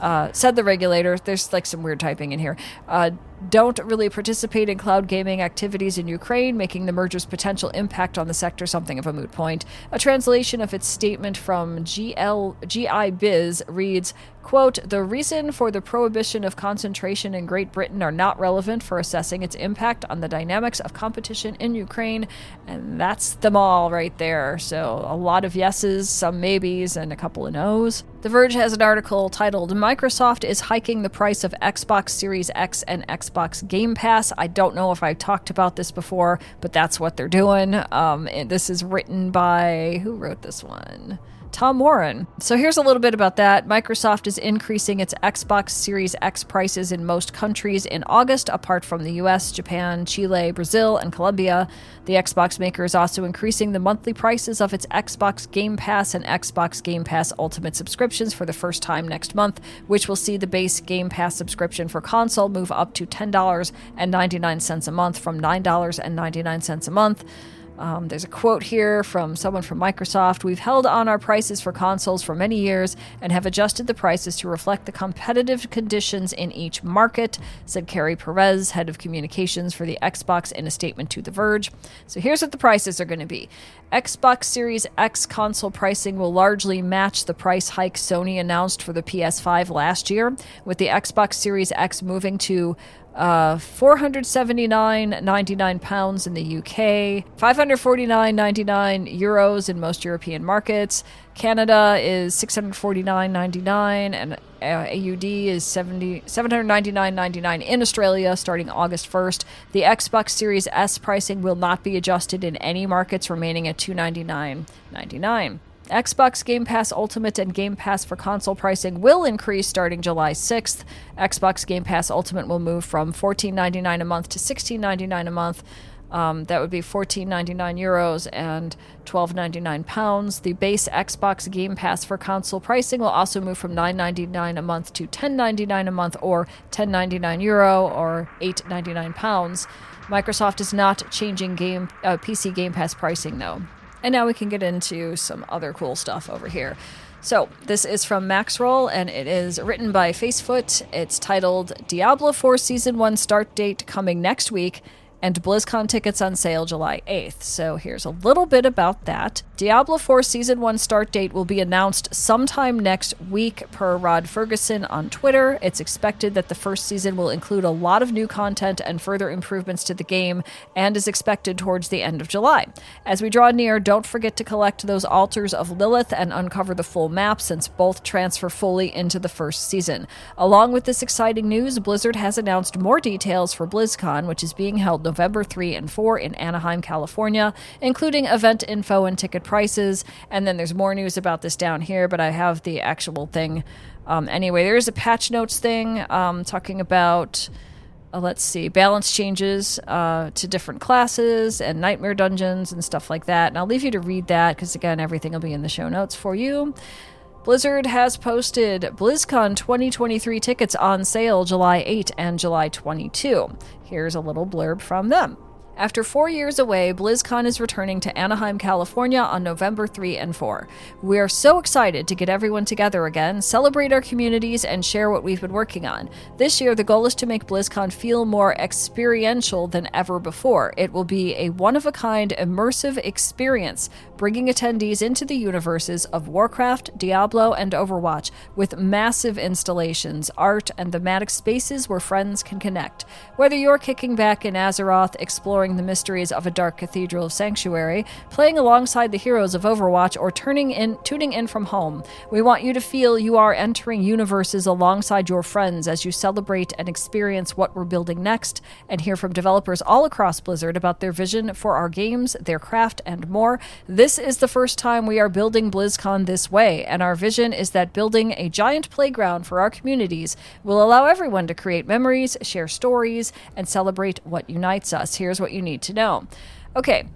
uh, said the regulator. There's like some weird typing in here. Uh, don't really participate in cloud gaming activities in Ukraine, making the merger's potential impact on the sector something of a moot point. A translation of its statement from GL, GI Biz reads, quote, The reason for the prohibition of concentration in Great Britain are not relevant for assessing its impact on the dynamics of competition in Ukraine. And that's them all right there. So a lot of yeses, some maybes, and a couple of no's. The Verge has an article titled Microsoft is hiking the price of Xbox Series X and Xbox Game Pass. I don't know if I've talked about this before, but that's what they're doing. Um, this is written by who wrote this one? Tom Warren. So here's a little bit about that. Microsoft is increasing its Xbox Series X prices in most countries in August, apart from the US, Japan, Chile, Brazil, and Colombia. The Xbox maker is also increasing the monthly prices of its Xbox Game Pass and Xbox Game Pass Ultimate subscriptions for the first time next month, which will see the base Game Pass subscription for console move up to $10.99 a month from $9.99 a month. Um, there's a quote here from someone from Microsoft We've held on our prices for consoles for many years and have adjusted the prices to reflect the competitive conditions in each market, said Kari Perez, head of communications for the Xbox, in a statement to The Verge. So here's what the prices are going to be Xbox Series X console pricing will largely match the price hike Sony announced for the PS5 last year, with the Xbox Series X moving to uh, 479.99 pounds in the UK, 549.99 euros in most European markets. Canada is 649.99 and uh, AUD is 70 799.99 in Australia starting August 1st. The Xbox Series S pricing will not be adjusted in any markets remaining at 299.99. Xbox Game Pass Ultimate and Game Pass for console pricing will increase starting July 6th. Xbox Game Pass Ultimate will move from $14.99 a month to $16.99 a month. Um, that would be 14.99 euros and 12.99 pounds. The base Xbox Game Pass for console pricing will also move from 9.99 a month to 10.99 a month, or 10.99 euro, or 8.99 pounds. Microsoft is not changing game uh, PC Game Pass pricing though. And now we can get into some other cool stuff over here. So, this is from Maxroll and it is written by Facefoot. It's titled Diablo 4 Season 1 Start Date Coming Next Week and BlizzCon tickets on sale July 8th. So here's a little bit about that. Diablo 4 Season 1 start date will be announced sometime next week, per Rod Fergusson on Twitter. It's expected that the first season will include a lot of new content and further improvements to the game, and is expected towards the end of July. As we draw near, don't forget to collect those altars of Lilith and uncover the full map, since both transfer fully into the first season. Along with this exciting news, Blizzard has announced more details for BlizzCon, which is being held November 3 and 4 in Anaheim, California, including event info and ticket prices. And then there's more news about this down here, but I have the actual thing. Um, anyway, there is a patch notes thing um, talking about uh, let's see, balance changes uh, to different classes and nightmare dungeons and stuff like that. And I'll leave you to read that because, again, everything will be in the show notes for you. Blizzard has posted BlizzCon 2023 tickets on sale July 8 and July 22. Here's a little blurb from them. After four years away, BlizzCon is returning to Anaheim, California on November 3 and 4. We are so excited to get everyone together again, celebrate our communities, and share what we've been working on. This year, the goal is to make BlizzCon feel more experiential than ever before. It will be a one of a kind, immersive experience, bringing attendees into the universes of Warcraft, Diablo, and Overwatch with massive installations, art, and thematic spaces where friends can connect. Whether you're kicking back in Azeroth, exploring exploring the mysteries of a dark cathedral sanctuary, playing alongside the heroes of Overwatch, or turning in, tuning in from home. We want you to feel you are entering universes alongside your friends as you celebrate and experience what we're building next, and hear from developers all across Blizzard about their vision for our games, their craft, and more. This is the first time we are building BlizzCon this way, and our vision is that building a giant playground for our communities will allow everyone to create memories, share stories, and celebrate what unites us. Here's what you need to know. Okay,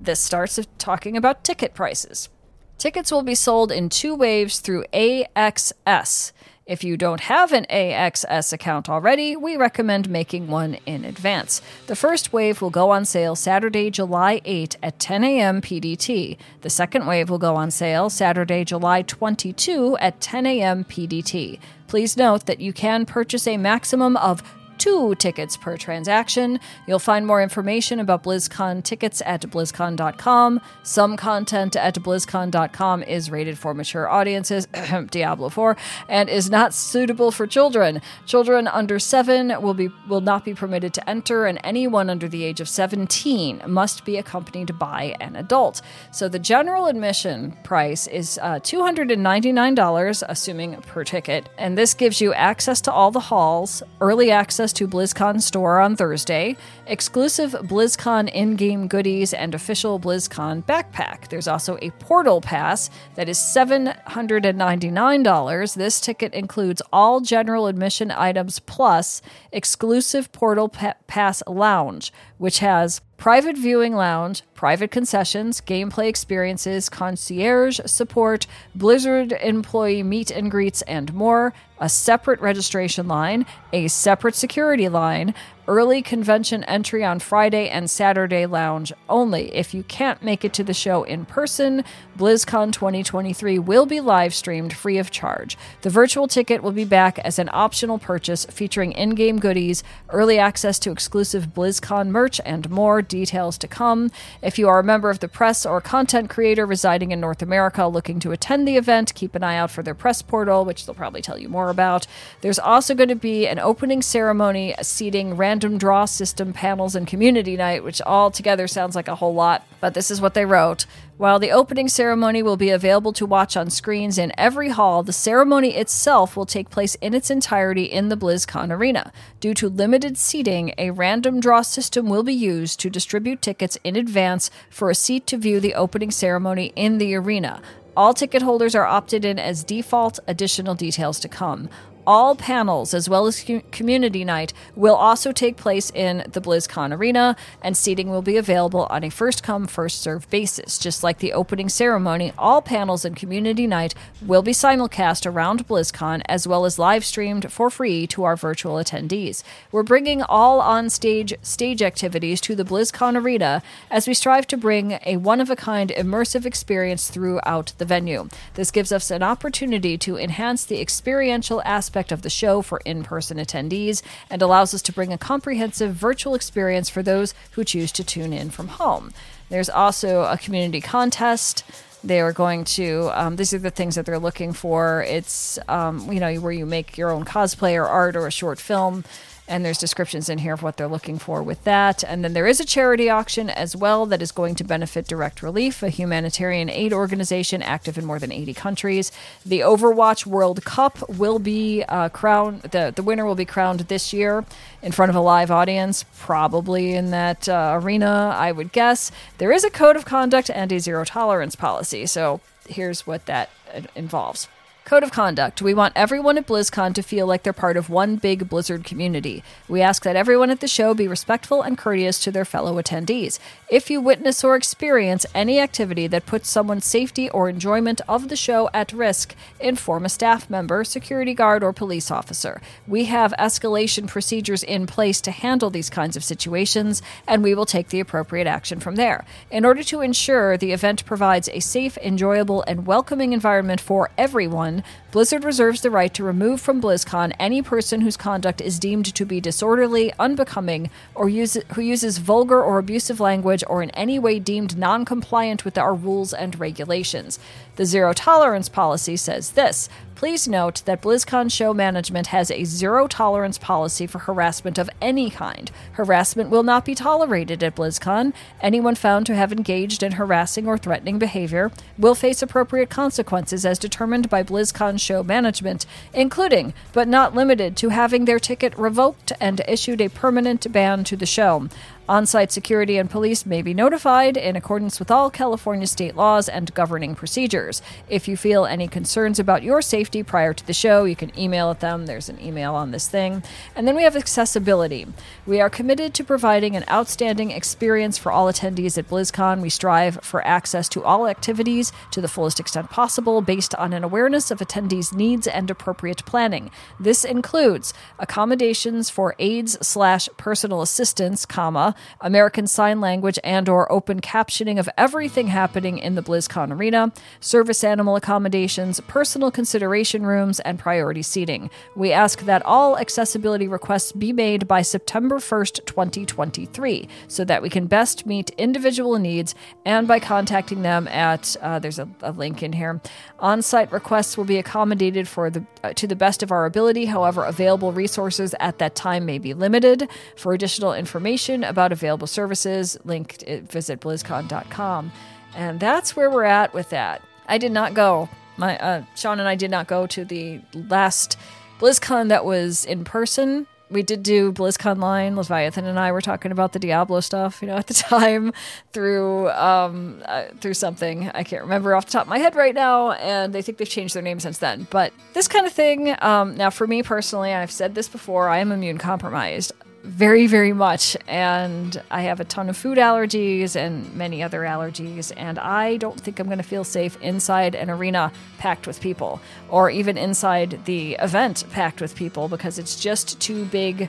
this starts talking about ticket prices. Tickets will be sold in two waves through AXS. If you don't have an AXS account already, we recommend making one in advance. The first wave will go on sale Saturday, July 8 at 10 a.m. PDT. The second wave will go on sale Saturday, July 22 at 10 a.m. PDT. Please note that you can purchase a maximum of two tickets per transaction. You'll find more information about BlizzCon tickets at BlizzCon.com. Some content at BlizzCon.com is rated for mature audiences, (clears throat) Diablo 4, and is not suitable for children. Children under 7 will be will not be permitted to enter, and anyone under the age of 17 must be accompanied by an adult. So the general admission price is uh, $299, assuming per ticket, and this gives you access to all the halls, early access to BlizzCon store on Thursday, exclusive BlizzCon in game goodies, and official BlizzCon backpack. There's also a portal pass that is $799. This ticket includes all general admission items plus exclusive portal pa- pass lounge, which has private viewing lounge, private concessions, gameplay experiences, concierge support, Blizzard employee meet and greets, and more, a separate registration line, a separate security line, early convention entry on Friday and Saturday lounge only. If you can't make it to the show in person, BlizzCon 2023 will be live streamed free of charge. The virtual ticket will be back as an optional purchase featuring in game goodies, early access to exclusive BlizzCon merch, and more details to come. If you are a member of the press or content creator residing in North America looking to attend the event, keep an eye out for their press portal, which they'll probably tell you more about. There's also going to be an opening ceremony seating random random draw system panels and community night, which all together sounds like a whole lot, but this is what they wrote. While the opening ceremony will be available to watch on screens in every hall, the ceremony itself will take place in its entirety in the BlizzCon arena. Due to limited seating, a random draw system will be used to distribute tickets in advance for a seat to view the opening ceremony in the arena. All ticket holders are opted in as default, additional details to come all panels, as well as community night, will also take place in the BlizzCon arena, and seating will be available on a first come, first served basis. Just like the opening ceremony, all panels and community night will be simulcast around BlizzCon as well as live streamed for free to our virtual attendees. We're bringing all on stage stage activities to the BlizzCon arena as we strive to bring a one of a kind immersive experience throughout the venue. This gives us an opportunity to enhance the experiential aspect aspect of the show for in person attendees and allows us to bring a comprehensive virtual experience for those who choose to tune in from home. There's also a community contest. They are going to um, these are the things that they're looking for. It's um, you know where you make your own cosplay or art or a short film and there's descriptions in here of what they're looking for with that. And then there is a charity auction as well that is going to benefit Direct Relief, a humanitarian aid organization active in more than 80 countries. The Overwatch World Cup will be uh, crowned, the, the winner will be crowned this year in front of a live audience, probably in that uh, arena, I would guess. There is a code of conduct and a zero tolerance policy. So here's what that uh, involves. Code of conduct. We want everyone at BlizzCon to feel like they're part of one big Blizzard community. We ask that everyone at the show be respectful and courteous to their fellow attendees. If you witness or experience any activity that puts someone's safety or enjoyment of the show at risk, inform a staff member, security guard, or police officer. We have escalation procedures in place to handle these kinds of situations, and we will take the appropriate action from there. In order to ensure the event provides a safe, enjoyable, and welcoming environment for everyone, Blizzard reserves the right to remove from BlizzCon any person whose conduct is deemed to be disorderly, unbecoming, or use, who uses vulgar or abusive language or in any way deemed non compliant with our rules and regulations. The zero tolerance policy says this Please note that BlizzCon show management has a zero tolerance policy for harassment of any kind. Harassment will not be tolerated at BlizzCon. Anyone found to have engaged in harassing or threatening behavior will face appropriate consequences as determined by BlizzCon show management, including, but not limited to, having their ticket revoked and issued a permanent ban to the show. On site security and police may be notified in accordance with all California state laws and governing procedures. If you feel any concerns about your safety prior to the show, you can email at them. There's an email on this thing. And then we have accessibility. We are committed to providing an outstanding experience for all attendees at BlizzCon. We strive for access to all activities to the fullest extent possible based on an awareness of attendees' needs and appropriate planning. This includes accommodations for aides slash personal assistance, comma, American Sign Language and or open captioning of everything happening in the BlizzCon arena, service animal accommodations, personal consideration rooms, and priority seating. We ask that all accessibility requests be made by September 1st, 2023, so that we can best meet individual needs and by contacting them at, uh, there's a, a, link in here. On site requests will be accommodated for the, uh, to the best of our ability, however, available resources at that time may be limited. For additional information about available services, link uh, visit blizzcon.com. And that's where we're at with that. I did not go. My uh, Sean and I did not go to the last BlizzCon that was in person. We did do BlizzConline. Leviathan and I were talking about the Diablo stuff, you know, at the (laughs) time through um, uh, through something I can't remember off the top of my head right now. And they think they've changed their name since then. But this kind of thing, um, now for me personally, I've said this before, I am immune compromised very, very much. And I have a ton of food allergies and many other allergies. And I don't think I'm going to feel safe inside an arena packed with people or even inside the event packed with people because it's just too big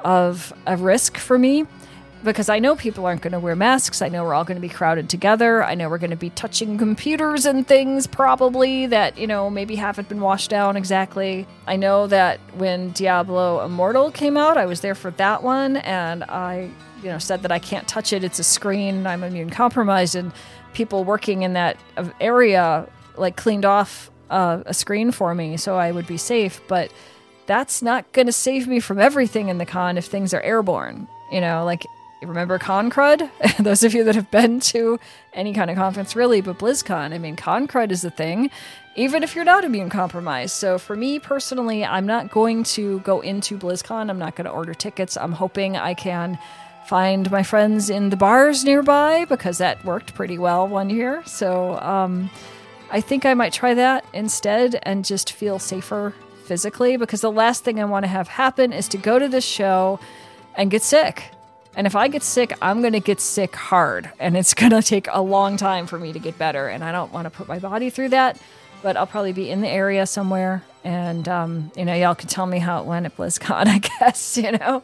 of a risk for me because I know people aren't going to wear masks. I know we're all going to be crowded together. I know we're going to be touching computers and things probably that, you know, maybe haven't been washed down exactly. I know that when Diablo Immortal came out, I was there for that one and I, you know, said that I can't touch it. It's a screen. I'm immune compromised and people working in that area like cleaned off uh, a screen for me so I would be safe, but that's not going to save me from everything in the con if things are airborne. You know, like remember ConCrud? (laughs) Those of you that have been to any kind of conference, really, but BlizzCon, I mean, ConCrud is a thing, even if you're not immune compromised. So for me personally, I'm not going to go into BlizzCon. I'm not going to order tickets. I'm hoping I can find my friends in the bars nearby because that worked pretty well one year. So um, I think I might try that instead and just feel safer physically because the last thing I want to have happen is to go to this show and get sick and if I get sick, I'm going to get sick hard. And it's (laughs) going to take a long time for me to get better. And I don't want to put my body through that. But I'll probably be in the area somewhere. And, um, you know, y'all can tell me how it went at BlizzCon, (laughs) I guess, (laughs) you know?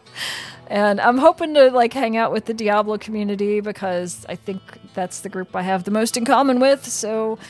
And I'm hoping to like hang out with the Diablo community because I think that's the group I have the most in common with. So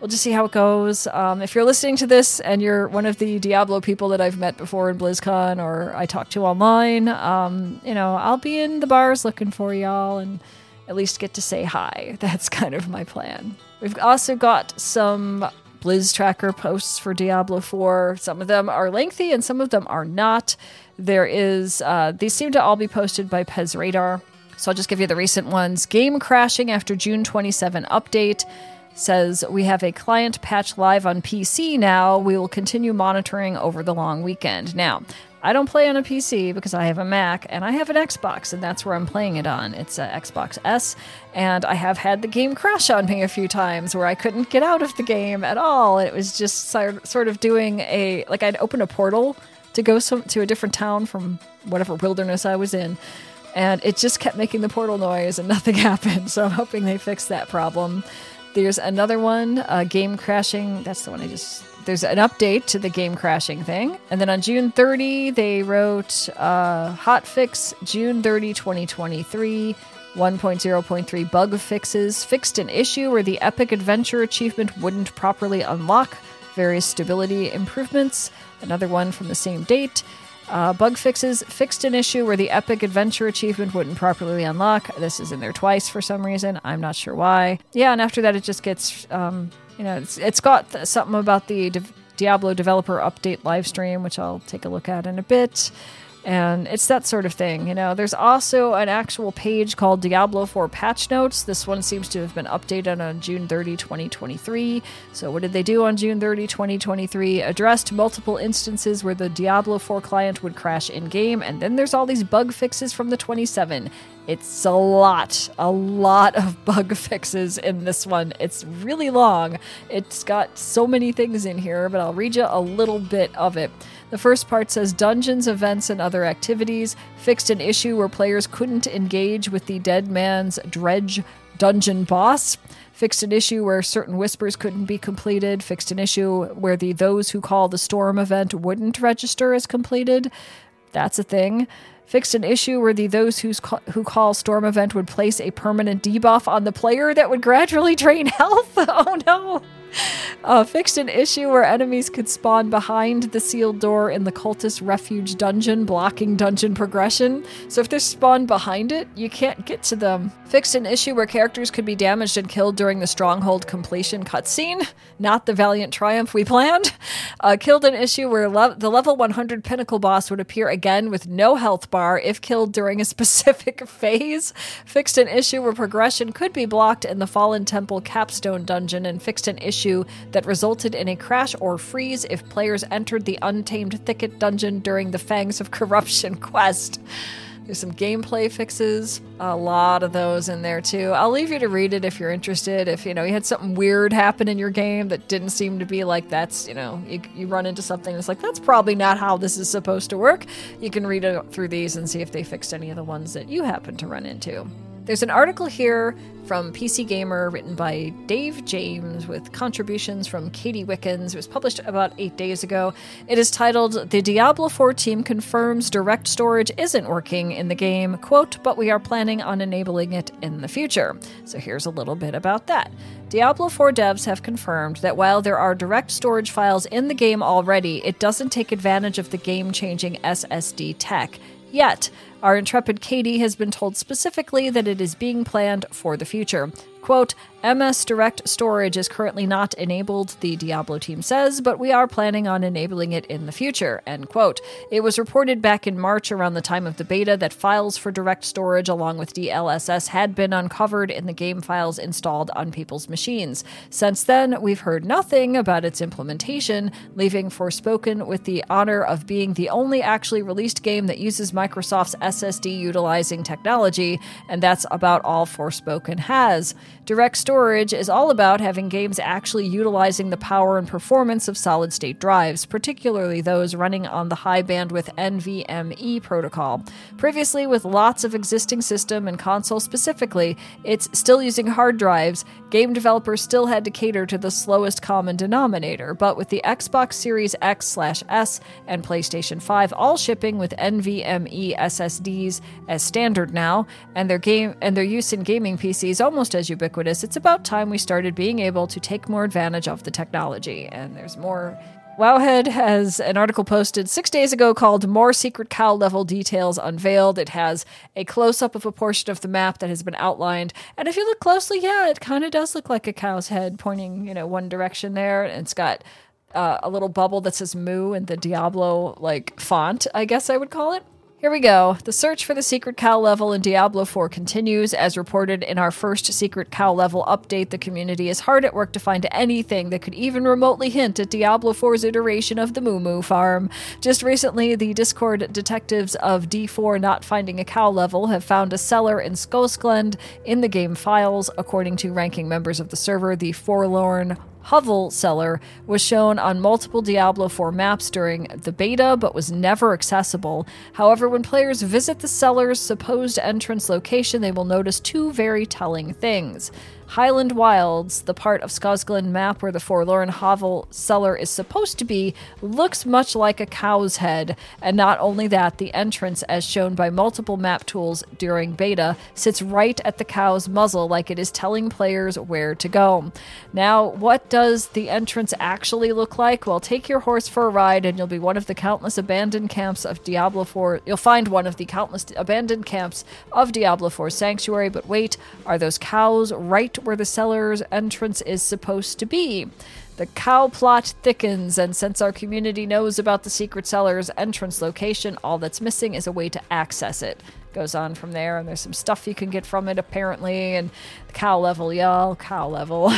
we'll just see how it goes. Um, if you're listening to this and you're one of the Diablo people that I've met before in BlizzCon or I talk to online, um, you know, I'll be in the bars looking for y'all and at least get to say hi. (laughs) That's kind of my plan. We've also got some Blizz Tracker posts for Diablo 4. Some of them are lengthy and some of them are not. There is, uh, these seem to all be posted by Pez Radar. So I'll just give you the recent ones. Game crashing after June 27 update says we have a client patch live on PC now. We will continue monitoring over the long weekend. Now, I don't play on a PC because I have a Mac and I have an Xbox, and that's where I'm playing it on. It's a Xbox S, and I have had the game crash on me a few times where I couldn't get out of the game at all. It was just sort of doing a like I'd open a portal to go some, to a different town from whatever wilderness I was in, and it just kept making the portal noise and (laughs) nothing happened. So I'm hoping they fix that problem. There's another one, uh, game crashing. That's the one I just there's an update to the game crashing thing. And then on June 30, they wrote uh, hot fix June 30, 2023. 1.0.3 bug fixes fixed an issue where the Epic Adventure achievement wouldn't properly unlock, various stability improvements. Another one from the same date. Uh, bug fixes fixed an issue where the Epic Adventure achievement wouldn't properly unlock. This is in there twice for some reason. I'm not sure why. Yeah, and after that, it just gets um, you know, it's, it's got something about the Diablo developer update live stream, which I'll take a look at in a bit and it's that sort of thing. You know, there's also an actual page called Diablo 4 Patch Notes. This one seems to have been updated on June 30, 2023. So, what did they do on June 30, 2023? Addressed multiple instances where the Diablo 4 client would crash in game, and then there's all these bug fixes from the 27. It's a lot, a lot of (laughs) bug fixes in this one. It's really long. It's got so many things in here, but I'll read you a little bit of it. The first part says dungeons, events, and other activities fixed an issue where players couldn't engage with the dead man's dredge dungeon boss. Fixed an issue where certain whispers couldn't be completed. Fixed an issue where the those who call the storm event wouldn't register as completed. That's a thing. Fixed an issue where the those who's ca- who call storm event would place a permanent debuff on the player that would gradually drain (laughs) health. oh no uh, fixed an issue where enemies could spawn behind the sealed door in the cultist refuge dungeon, blocking dungeon progression. So if they're spawned behind it, you can't get to them. Fixed an issue where characters could be damaged and killed during the stronghold completion cutscene, not the valiant triumph we planned. Uh, killed an issue where le- the level 100 pinnacle boss would appear again with no health bar if killed during a (laughs) specific phase. Fixed an issue where progression could be blocked in the Fallen Temple capstone dungeon, and fixed an issue issue that resulted in a crash or freeze if players entered the Untamed Thicket dungeon during the Fangs of Corruption (laughs) quest. There's some gameplay fixes, a lot of those in there too. I'll leave you to read it if you're interested. If you know you had something weird happen in your game that didn't seem to be like that's you know you, you run into something that's like that's probably not how this is supposed to work. You can read it through these and see if they fixed any of the ones that you happen to run into. There's an article here from PC Gamer written by Dave James with contributions from Katie Wickens. It was published about eight days ago. It is titled The Diablo 4 team confirms direct storage isn't working in the game, quote, but we are planning on enabling it in the future. So here's a little bit about that. Diablo 4 devs have confirmed that while there are direct storage files in the game already, it doesn't take advantage of the game changing SSD tech yet. Our intrepid Katie has been told specifically that it is being planned for the future. Quote, MS Direct Storage is currently not enabled, the Diablo team says, but we are planning on enabling it in the future. End quote. It was reported back in March around the time of the beta that files for direct storage along with DLSS had been uncovered in the game files installed on people's machines. Since then, we've heard nothing about its implementation, leaving Forspoken with the honor of being the only actually released game that uses Microsoft's SSD utilizing technology, and that's about all Forspoken has. Direct storage is all about having games actually utilizing the power and performance of solid state drives, particularly those running on the high bandwidth NVMe protocol. Previously, with lots of existing system and console specifically, it's still using hard drives. Game developers still had to cater to the slowest common denominator, but with the Xbox Series X/S and PlayStation 5 all shipping with NVMe SSDs as standard now, and their game and their use in gaming PCs almost as ubiquitous, it's about time we started being able to take more advantage of the technology. And there's more Wowhead has an article posted six days ago called More Secret Cow Level Details Unveiled. It has a close up of a portion of the map that has been outlined. And if you look closely, yeah, it kind of does look like a cow's head pointing, you know, one direction there. And it's got uh, a little bubble that says moo in the Diablo like font, I guess I would call it. Here we go. The search for the secret cow level in Diablo 4 continues. As reported in our first secret cow level update, the community is hard at work to find anything that could even remotely hint at Diablo 4's iteration of the Moo Moo farm. Just recently, the Discord detectives of D4 Not Finding a Cow level have found a cellar in Scosglen in the game files. According to ranking members of the server, the Forlorn Hovel cellar was shown on multiple Diablo 4 maps during the beta but was never accessible. However, when players visit the cellar's supposed entrance location, they will notice two very telling things. Highland Wilds, the part of Scosglen map where the Forlorn Hovel cellar is supposed to be, looks much like a cow's head. And not only that, the entrance, as shown by multiple map tools during beta, sits right at the cow's muzzle like it is telling players where to go. Now, what does the entrance actually look like? Well, take your horse for a ride and you'll be one of the countless abandoned camps of Diablo 4. You'll find one of the countless abandoned camps of Diablo 4 Sanctuary, but wait, are those cows right where the cellar's entrance is supposed to be. The cow plot thickens, and since our community knows about the secret cellar's entrance location, all that's missing is a way to access it. Goes on from there, and there's some stuff you can get from it apparently, and the cow level, y'all, cow level. (laughs)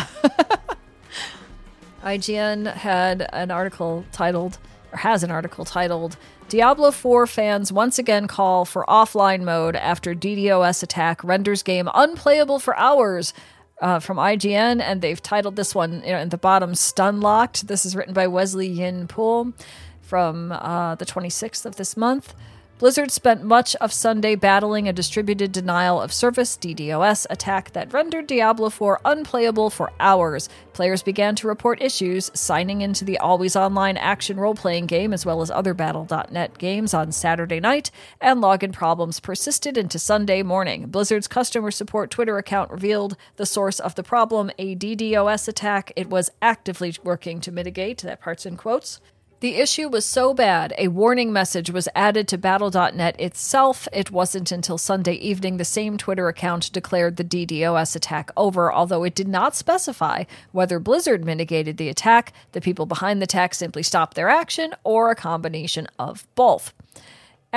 IGN had an article titled, or has an article titled, Diablo 4 fans once again call for offline mode after DDoS attack renders game unplayable for hours uh, from IGN, and they've titled this one you know, in the bottom "Stun Locked." This is written by Wesley Yin Poole from uh, the 26th of this month. Blizzard spent much of Sunday battling a distributed denial of service DDoS attack that rendered Diablo 4 unplayable for hours. Players began to report issues, signing into the always online action role playing game as well as other Battle.net games on Saturday night, and login problems persisted into Sunday morning. Blizzard's customer support Twitter account revealed the source of the problem a DDoS attack it was actively working to mitigate. That part's in quotes. The issue was so bad, a warning message was added to Battle.net itself. It wasn't until Sunday evening the same Twitter account declared the DDoS attack over, although it did not specify whether Blizzard mitigated the attack, the people behind the attack simply stopped their action, or a combination of both.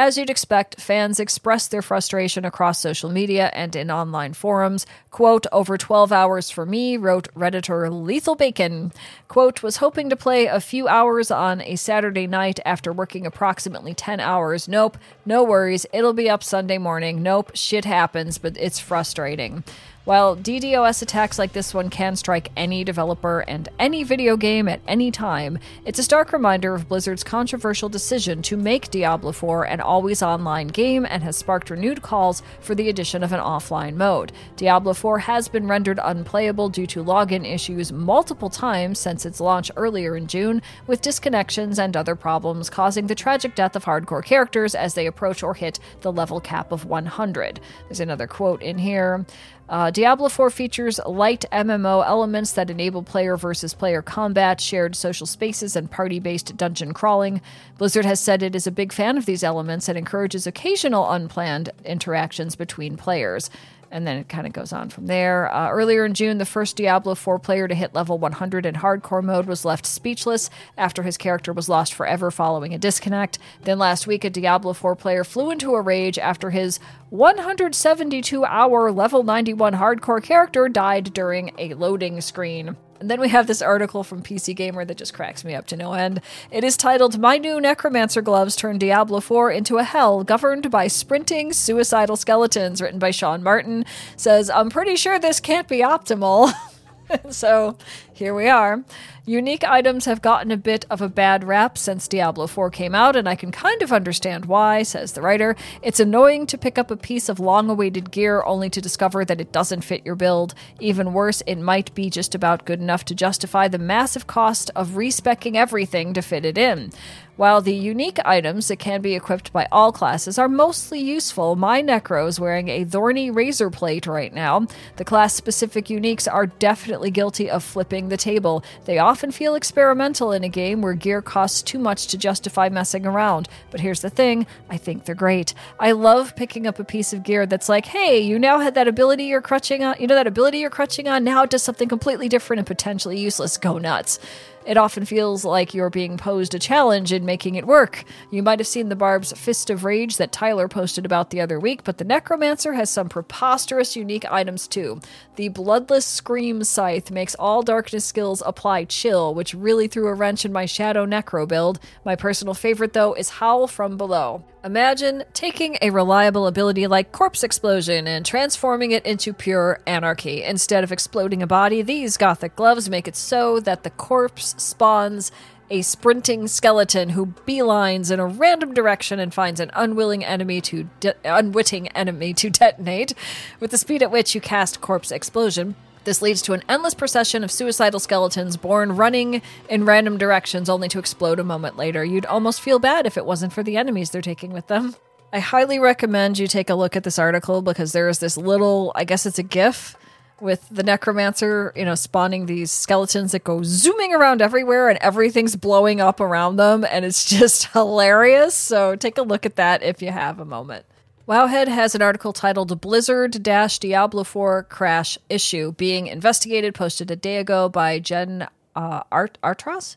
As you'd expect, fans expressed their frustration across social media and in online forums. Quote, over 12 hours for me, wrote Redditor Lethal Bacon. Quote, was hoping to play a few hours on a Saturday night after working approximately 10 hours. Nope, no worries. It'll be up Sunday morning. Nope, shit happens, but it's frustrating. While DDoS attacks like this one can strike any developer and any video game at any time, it's a stark reminder of Blizzard's controversial decision to make Diablo 4 an always online game and has sparked renewed calls for the addition of an offline mode. Diablo 4 has been rendered unplayable due to login issues multiple times since its launch earlier in June, with disconnections and other problems causing the tragic death of hardcore characters as they approach or hit the level cap of 100. There's another quote in here. Uh, Diablo 4 features light MMO elements that enable player versus player combat, shared social spaces, and party based dungeon crawling. Blizzard has said it is a big fan of these elements and encourages occasional unplanned interactions between players and then it kind of goes on from there. Uh, earlier in June, the first Diablo 4 player to hit level 100 in hardcore mode was left speechless after his character was lost forever following a disconnect. Then last week, a Diablo 4 player flew into a rage after his 172 hour level 91 hardcore character died during a loading screen. And then we have this article from PC Gamer that just cracks me up to no end. It is titled My New Necromancer Gloves Turn Diablo 4 into a Hell Governed by Sprinting Suicidal Skeletons, written by Sean Martin. Says, I'm pretty sure this can't be optimal. (laughs) (laughs) so here we are. Unique items have gotten a bit of a bad rap since Diablo 4 came out, and I can kind of understand why, says the writer. It's annoying to pick up a piece of long awaited gear only to discover that it doesn't fit your build. Even worse, it might be just about good enough to justify the massive cost of respecking everything to fit it in. While the unique items that can be equipped by all classes are mostly useful, my Necro is wearing a thorny razor plate right now. The class specific uniques are definitely guilty of flipping the table. They often feel experimental in a game where gear costs too much to justify messing around. But here's the thing I think they're great. I love picking up a piece of gear that's like, hey, you now had that ability you're crutching on, you know, that ability you're crutching on, now it does something completely different and potentially useless. Go nuts it often feels like you're being posed a challenge in making it work. You might have seen the Barb's Fist of Rage that Tyler posted about the other week, but the Necromancer has some preposterous unique items too. The Bloodless Scream Scythe makes all darkness skills apply chill, which really threw a wrench in my Shadow Necro build. My personal favorite, though, is Howl from Below. Imagine taking a reliable ability like Corpse Explosion and transforming it into pure anarchy. Instead of exploding a body, these gothic gloves make it so that the corpse spawns a sprinting skeleton who beelines in a random direction and finds an unwilling enemy to de- unwitting enemy to detonate. With the speed at which you cast Corpse Explosion, this leads to an endless procession of suicidal skeletons born running in random directions only to explode a moment later. You'd almost feel bad if it wasn't for the enemies they're taking with them. I highly recommend you take a look at this article because there is this little, I guess it's a GIF with the necromancer, you know, spawning these skeletons that go zooming around everywhere and everything's blowing up around them and it's (laughs) just hilarious. So take a look at that if you have a moment. Wowhead has an article titled Blizzard Diablo 4 Crash Issue being investigated, posted a day ago by Jen uh, Art- Artros.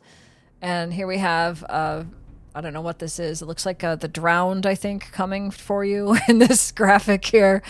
And here we have, uh, I don't know what this is. It looks like uh, the Drowned, I think, coming for you (laughs) in this graphic here.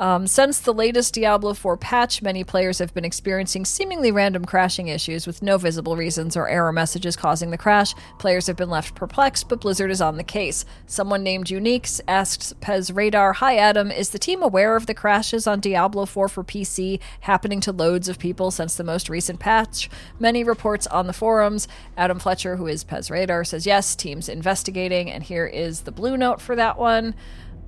Um, since the latest Diablo 4 patch, many players have been experiencing seemingly random crashing issues with no visible reasons or error messages causing the crash. Players have been left perplexed, but Blizzard is on the case. Someone named Uniques asks Pez Radar Hi Adam, is the team aware of the crashes on Diablo 4 for PC happening to loads of people since the most recent patch? Many reports on the forums. Adam Fletcher, who is Pez Radar, says yes, team's investigating, and here is the blue note for that one.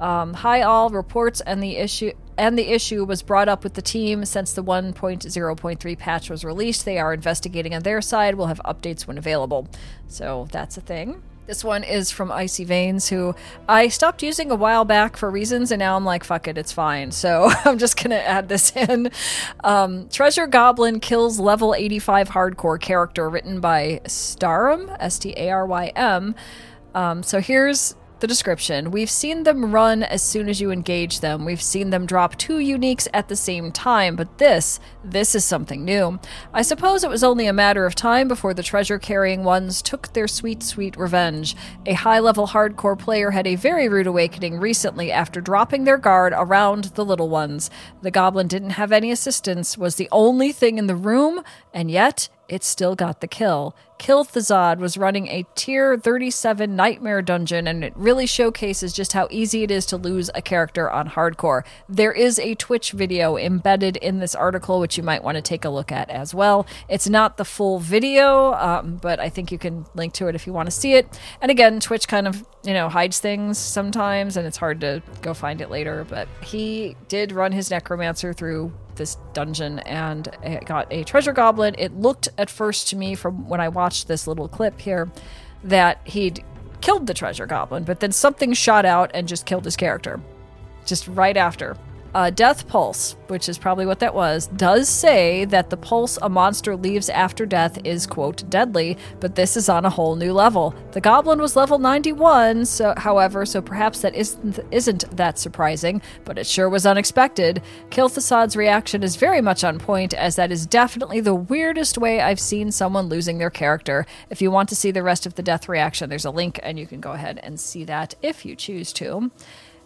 Um, hi all reports and the issue and the issue was brought up with the team since the 1.0.3 patch was released. They are investigating on their side. We'll have updates when available. So that's a thing. This one is from Icy Veins, who I stopped using a while back for reasons, and now I'm like, fuck it, it's fine. So (laughs) I'm just gonna add this in. Um, Treasure Goblin kills level 85 hardcore character written by Starym, S T A R Y M. Um, so here's the description. We've seen them run as soon as you engage them. We've seen them drop two uniques at the same time, but this, this is something new. I suppose it was only a matter of time before the treasure carrying ones took their sweet, sweet revenge. A high level hardcore player had a very rude awakening recently after dropping their guard around the little ones. The goblin didn't have any assistance, was the only thing in the room, and yet it still got the kill. Kilthazad was running a tier 37 nightmare dungeon, and it really showcases just how easy it is to lose a character on hardcore. There is a Twitch video embedded in this article, which you might want to take a look at as well. It's not the full video, um, but I think you can link to it if you want to see it. And again, Twitch kind of, you know, hides things sometimes, and it's hard to go find it later. But he did run his necromancer through this dungeon and it got a treasure goblin. It looked at first to me from when I watched this little clip here that he'd killed the treasure goblin, but then something shot out and just killed his character. Just right after. Uh, Death Pulse, which is probably what that was, does say that the pulse a monster leaves after death is, quote, deadly, but this is on a whole new level. The goblin was level 91, so, however, so perhaps that isn't, isn't that surprising, but it sure was unexpected. Kilthasad's reaction is very much on point, as that is definitely the weirdest way I've seen someone losing their character. If you want to see the rest of the death reaction, there's a link, and you can go ahead and see that if you choose to.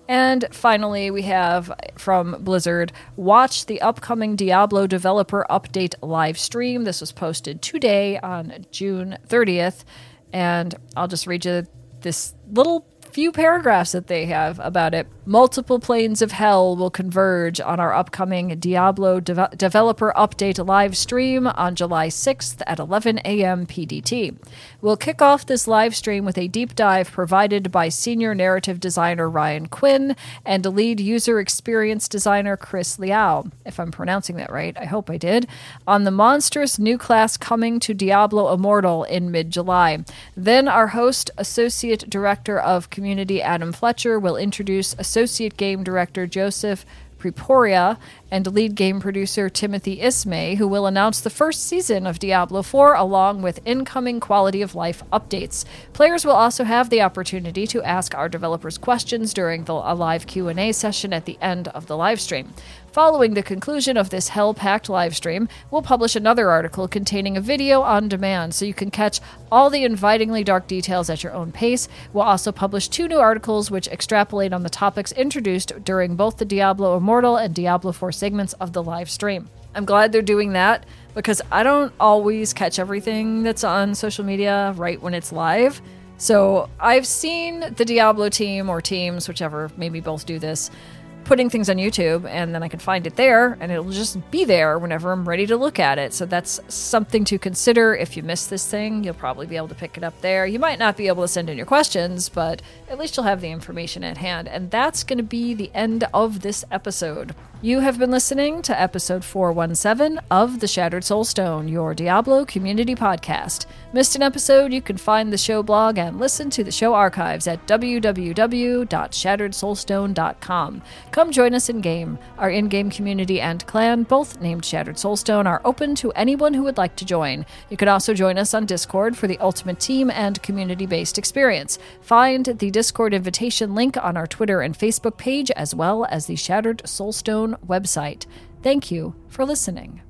And finally, we have from Blizzard watch the upcoming Diablo developer update live stream. This was posted today on June 30th. And I'll just read you this little few paragraphs that they have about it. Multiple planes of hell will converge on our upcoming Diablo de- developer update live stream on July 6th at 11 a.m. PDT. We'll kick off this live stream with a deep dive provided by senior narrative designer Ryan Quinn and lead user experience designer Chris Liao, if I'm pronouncing that right. I hope I did, on the monstrous new class coming to Diablo Immortal in mid July. Then our host, associate director of community Adam Fletcher will introduce Associate Game Director Joseph Piepiora, and lead game producer Timothy Ismay, who will announce the first season of Diablo 4 along with incoming quality of life updates. Players will also have the opportunity to ask our developers questions during the, a live Q&A session at the end of the live stream. Following the conclusion of this hell packed live stream, we'll publish another article containing a video on demand so you can catch all the invitingly dark details at your own pace. We'll also publish two new articles which extrapolate on the topics introduced during both the Diablo Immortal and Diablo 4 segments of the live stream. I'm glad they're doing that because I don't always catch everything that's on social media right when it's live. So I've seen the Diablo team or teams, whichever, maybe both do this, putting things on YouTube and then I can find it there and it'll just be there whenever I'm ready to look at it. So that's something to consider. If you miss this thing, you'll probably be able to pick it up there. You might not be able to send in your questions, but at least you'll have the information at hand. And that's going to be the end of this episode. You have been listening to episode 417 of The Shattered Soulstone, your Diablo community podcast. Missed an episode? You can find the show blog and listen to the show archives at www.shatteredsoulstone.com. Come join us in game. Our in game community and clan, both named Shattered Soulstone, are open to anyone who would like to join. You can also join us on Discord for the ultimate team and community based experience. Find the Discord invitation link on our Twitter and Facebook page, as well as the Shattered Soulstone website. Thank you for listening.